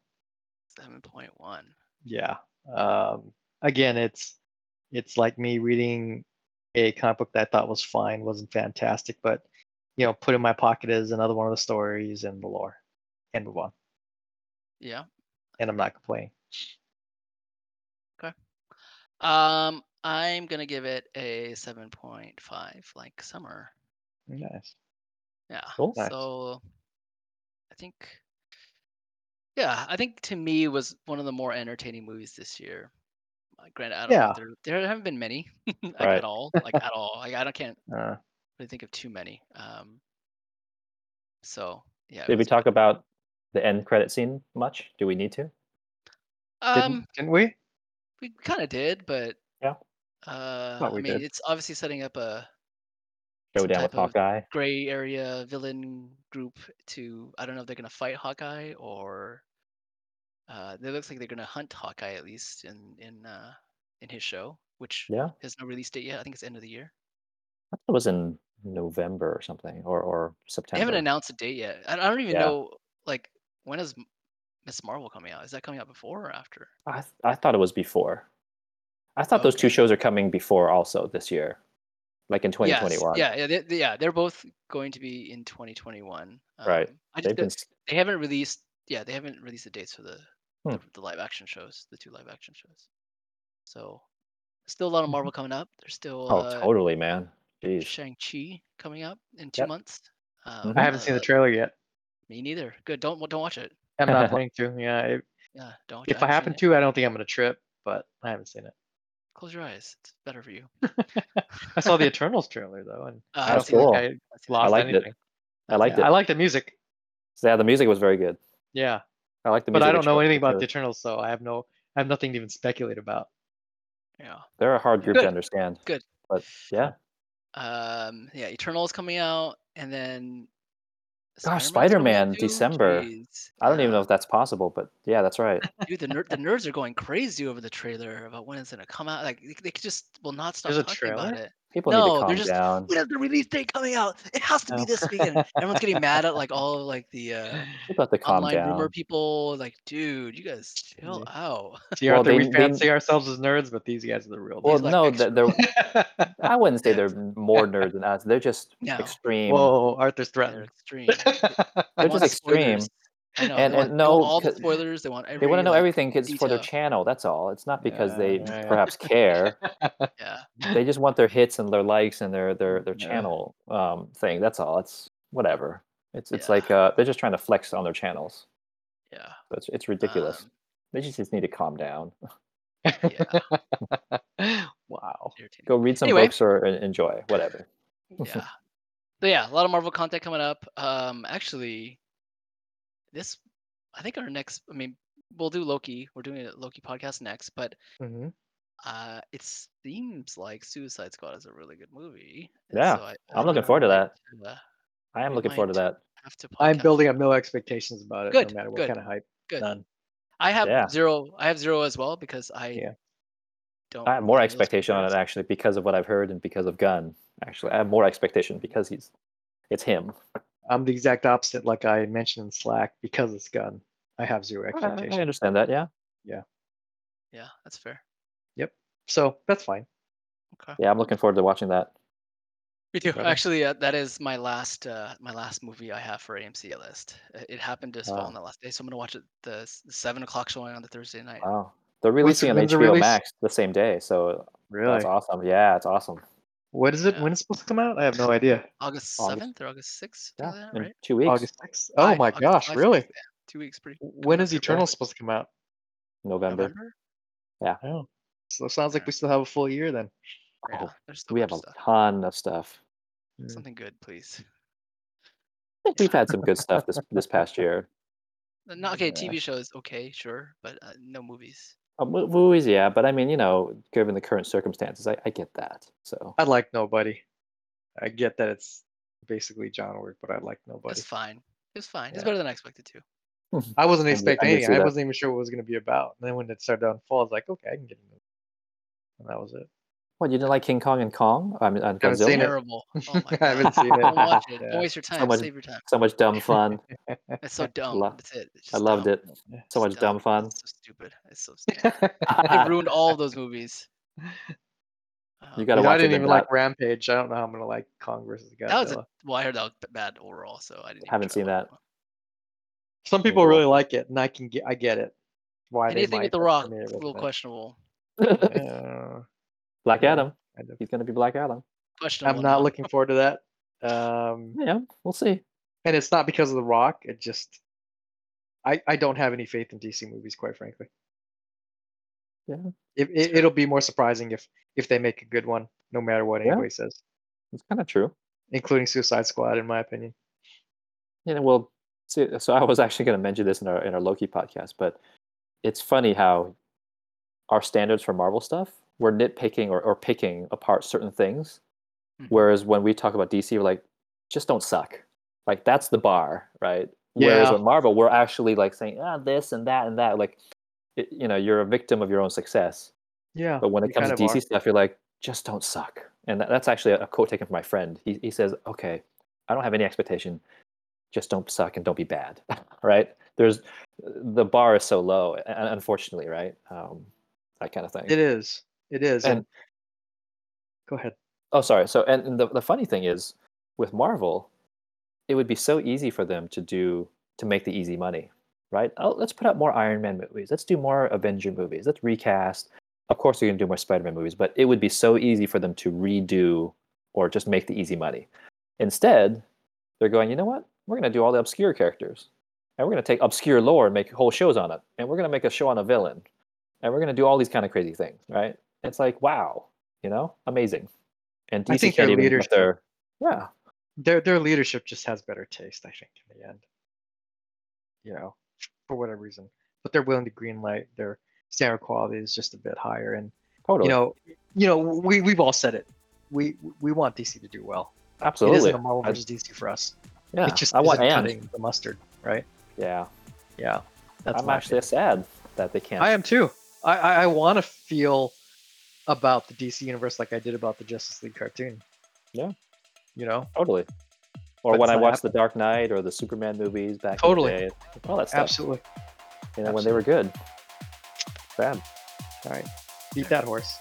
Seven point one. Yeah. Um, again, it's it's like me reading a comic book that I thought was fine, wasn't fantastic, but you know, put in my pocket as another one of the stories and the lore, and move on. Yeah. And I'm not complaining. Okay. Um. I'm gonna give it a seven point five, like summer. Nice. Yeah. Cool. So I think yeah, I think to me it was one of the more entertaining movies this year. Uh, Granted, I don't know Yeah. there there haven't been many like Right. at all, like at all. Like I don't can't Uh, really think of too many. Um. So yeah. Did we talk about the end credit scene much? Do we need to? Um, didn't, didn't we? we kind of did, but Yeah. Uh, Thought I mean, did. it's obviously setting up a some Showdown with Hawkeye. gray area villain group to I don't know if they're gonna fight Hawkeye or uh, it looks like they're gonna hunt Hawkeye at least in in uh, in his show, which Yeah, has no release date yet. I think it's end of the year. I thought it was in November or something, or or September. They September. haven't announced a date yet. I, I don't even Yeah. know like when is M- Miss Marvel coming out? Is that coming out before or after? I th- I thought it was before. I thought those two shows are coming before also this year, like in Yes, 2021. Yeah, yeah, they, they- yeah. They're both going to be in 2021. Right. Um, I They've just been don't- they haven't released. Yeah, they haven't released the dates for the Hmm. the, the live action shows, the two live action shows. So still a lot of Marvel coming up. There's still oh, uh, totally, man. Jeez. Shang Chi coming up in two Yep. months. Um, I haven't seen the uh, trailer yet. Me neither. Good. Don't don't watch it. I'm not planning to. Yeah, if, Yeah, don't. if I haven't happen it. to, I don't think I'm gonna trip, but I haven't seen it. close your eyes. It's better for you. I saw the Eternals trailer though, and Uh, I don't feel cool. like I I've seen lost liked it. I liked Yeah, it. I liked the music. So, yeah, the music was very good. Yeah, I like the but. I don't know anything about Choi. the Eternals, so I have no, I have nothing to even speculate about. Yeah. They're a hard group Good. to understand. Good. But yeah. Um. Yeah. Eternals coming out, and then. Gosh, Spider-Man's coming out Spider-Man. December. Jeez. I don't even know if that's possible, but yeah, that's right. Dude, the ner- the nerds are going crazy over the trailer about when it's gonna come out. Like they, they just will not stop There's a talking about it. People No, need to they're calm just- down. When is the release date coming out? It has to be this weekend. Everyone's getting mad at like all of like the uh, People have to calm online down. rumor people. Like, dude, you guys chill Yeah. out. See, Well, Arthur, we they- they- fancy ourselves as nerds, but these guys are the real. Well, These, like, no, extra- they're, they're, I wouldn't say they're more nerds than us. They're just No. extreme. Whoa, Arthur's They're threatened. extreme. They're just want extreme. spoilers. I know. And- and no, all the 'cause spoilers. They want every. They want to know like, everything. It's for their channel. That's all. It's not because they Yeah, yeah, yeah. perhaps care. Yeah. they just want their hits and their likes and their their their Yeah. channel um, thing. That's all. It's whatever. It's it's Yeah. like uh, they're just trying to flex on their channels. Yeah. So it's it's ridiculous. Um, they just, just need to calm down. wow. Go read some Anyway. books or enjoy whatever. yeah. So yeah, a lot of Marvel content coming up. Um, actually, this I think our next. I mean, we'll do Loki. We're doing a Loki podcast next, but hmm uh, it seems like Suicide Squad is a really good movie. and Yeah, so I, I'm I looking forward to might, that. uh, I am looking forward to that. have to. I'm building up no expectations about it, Good, no matter what good, kind of hype. good. None. I have Yeah. zero. I have zero as well because I Yeah. don't. I have more expectation on it actually because of what I've heard and because of Gunn. Actually, I have more expectation because he's it's him. I'm the exact opposite, like I mentioned in Slack, because it's Gunn. I have zero I, I understand that. Yeah, Yeah, Yeah, that's fair. Yep. So that's fine. Okay. yeah. I'm looking forward to watching that. Me too. Brother. Actually, uh, that is my last uh, my last movie I have for AMC list. Uh, It happened to fall Wow. on the last day, so I'm gonna watch it the, the seven o'clock showing on the Thursday night. Wow, they're When's- releasing on HBO release? Max the same day, so Really? that's awesome. Yeah, it's awesome. What is it? Yeah. When it's supposed to come out? I have no idea. August August. seventh or August sixth, Yeah, that, right? two weeks, August 6th? Oh Five- my August gosh, five, really? yeah, two weeks, pretty. When is up Eternal boy. supposed to come out? November. November? Oh. So it sounds like we still have a full year then. Yeah, Oh, we have a stuff. ton of stuff. Mm. Something good, please. I think we've had some good stuff this this past year. Uh, No, okay, Yeah. TV shows, okay, sure, but uh, no movies. Uh, mo- movies, yeah, but I mean, you know, given the current circumstances, I, I get that. So I like nobody. I get that it's basically John Wick, but I like nobody. It's fine. It's fine. It's Yeah. better than I expected to. I wasn't expecting I anything. see I wasn't even sure what it was going to be about. And then when it started to unfold, I was like, okay, I can get into it. And that was it. What you didn't like King Kong and Kong? I mean, and Haven't seen Godzilla. it. Terrible. Oh my I haven't seen it. Don't watch it. Yeah. Don't waste your time. much- Save your time. So much dumb fun. It's so dumb. lo- That's it. It's I loved dumb. it. So It's much dumb fun. It's so stupid. It's so stupid. they ruined all of those movies. You Um, gotta You know, I watch it. didn't then even not- like Rampage. I don't know how I'm going to like Kong versus Godzilla. that was a, well, I heard that was bad overall, so I didn't. even Haven't seen to that. it. Some people really like it, and I can get, I get it. Why Anything they might, with The but Rock, for it's a little questionable. Uh, Black Yeah. Adam. kind of. He's gonna be Black Adam. Questionable. I'm not no. looking forward to that. Um, Yeah, we'll see. and it's not because of The Rock. It just, I, I don't have any faith in DC movies, quite frankly. Yeah. It, it, it'll be more surprising if if they make a good one, no matter what Yeah. anybody says, It's kind of true. including Suicide Squad, in my opinion. Yeah, know, well, see, so I was actually going to mention this in our in our Loki podcast, but it's funny how our standards for Marvel stuff we're nitpicking or, or picking apart certain things, Mhm. whereas when we talk about DC, we're like, just don't suck. Like that's the bar, right? Yeah. Whereas with Marvel, we're actually like saying, ah, this and that and that. Like, it, you know, you're a victim of your own success. Yeah. But when it comes to DC are. stuff, you're like, just don't suck. And that, that's actually a quote taken from my friend. He, he says, okay, I don't have any expectation. Just don't suck and don't be bad. right? There's the bar is so low, unfortunately, right? Um, that kind of thing. It is. It is. And, And- go ahead. Oh, sorry. So, and, and the the funny thing is, with Marvel, it would be so easy for them to do to make the easy money, right? Oh, let's put out more Iron Man movies. Let's do more Avenger movies. Let's recast. Of course, they're gonna do more Spider-Man movies, but it would be so easy for them to redo or just make the easy money. Instead, they're going, you know what? We're gonna do all the obscure characters, and we're gonna take obscure lore and make whole shows on it, and we're gonna make a show on a villain, and we're gonna do all these kind of crazy things, right? It's like, wow, you know, amazing. And DC I think their leadership- their yeah. Their their leadership just has better taste, I think, in the end. You know, for whatever reason. But they're willing to greenlight. Their standard quality is just a bit higher, and Totally. you know, you know, we we've all said it. We we want DC to do well. Absolutely. It isn't a Marvel I- versus DC for us. yeah. it just I want cutting the mustard, right? Yeah. Yeah, that's I'm actually opinion. sad that they can't. I am too. I I, I want to feel about the DC universe like I did about the Justice League cartoon. Yeah. You know, totally. Or But when I not watched the Dark Knight or the Superman movies back Totally. in the day, all that stuff. absolutely. You know, when they were good. Bam. All right, beat that horse.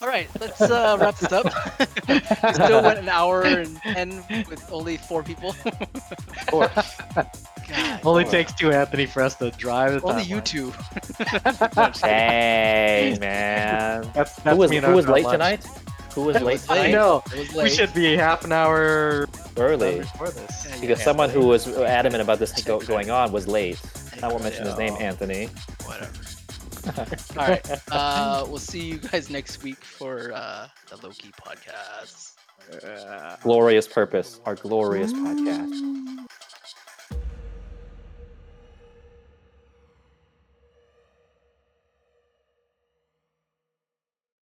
All right, let's uh, wrap this up. we still went an hour and ten with only four people. Four. God, Only Lord. takes two Anthony for us to drive the only timeline. you two. Dang, man. That's, Who was, who was late lunch. tonight? Who was late was I tonight? know. It We should be half an hour Early. before this. Yeah, Because someone who was adamant about this go- going on was late. I won't mention his name, Anthony. Whatever. All right. Uh, we'll see you guys next week for uh, the Loki podcast. Uh, Glorious Purpose, our glorious podcast.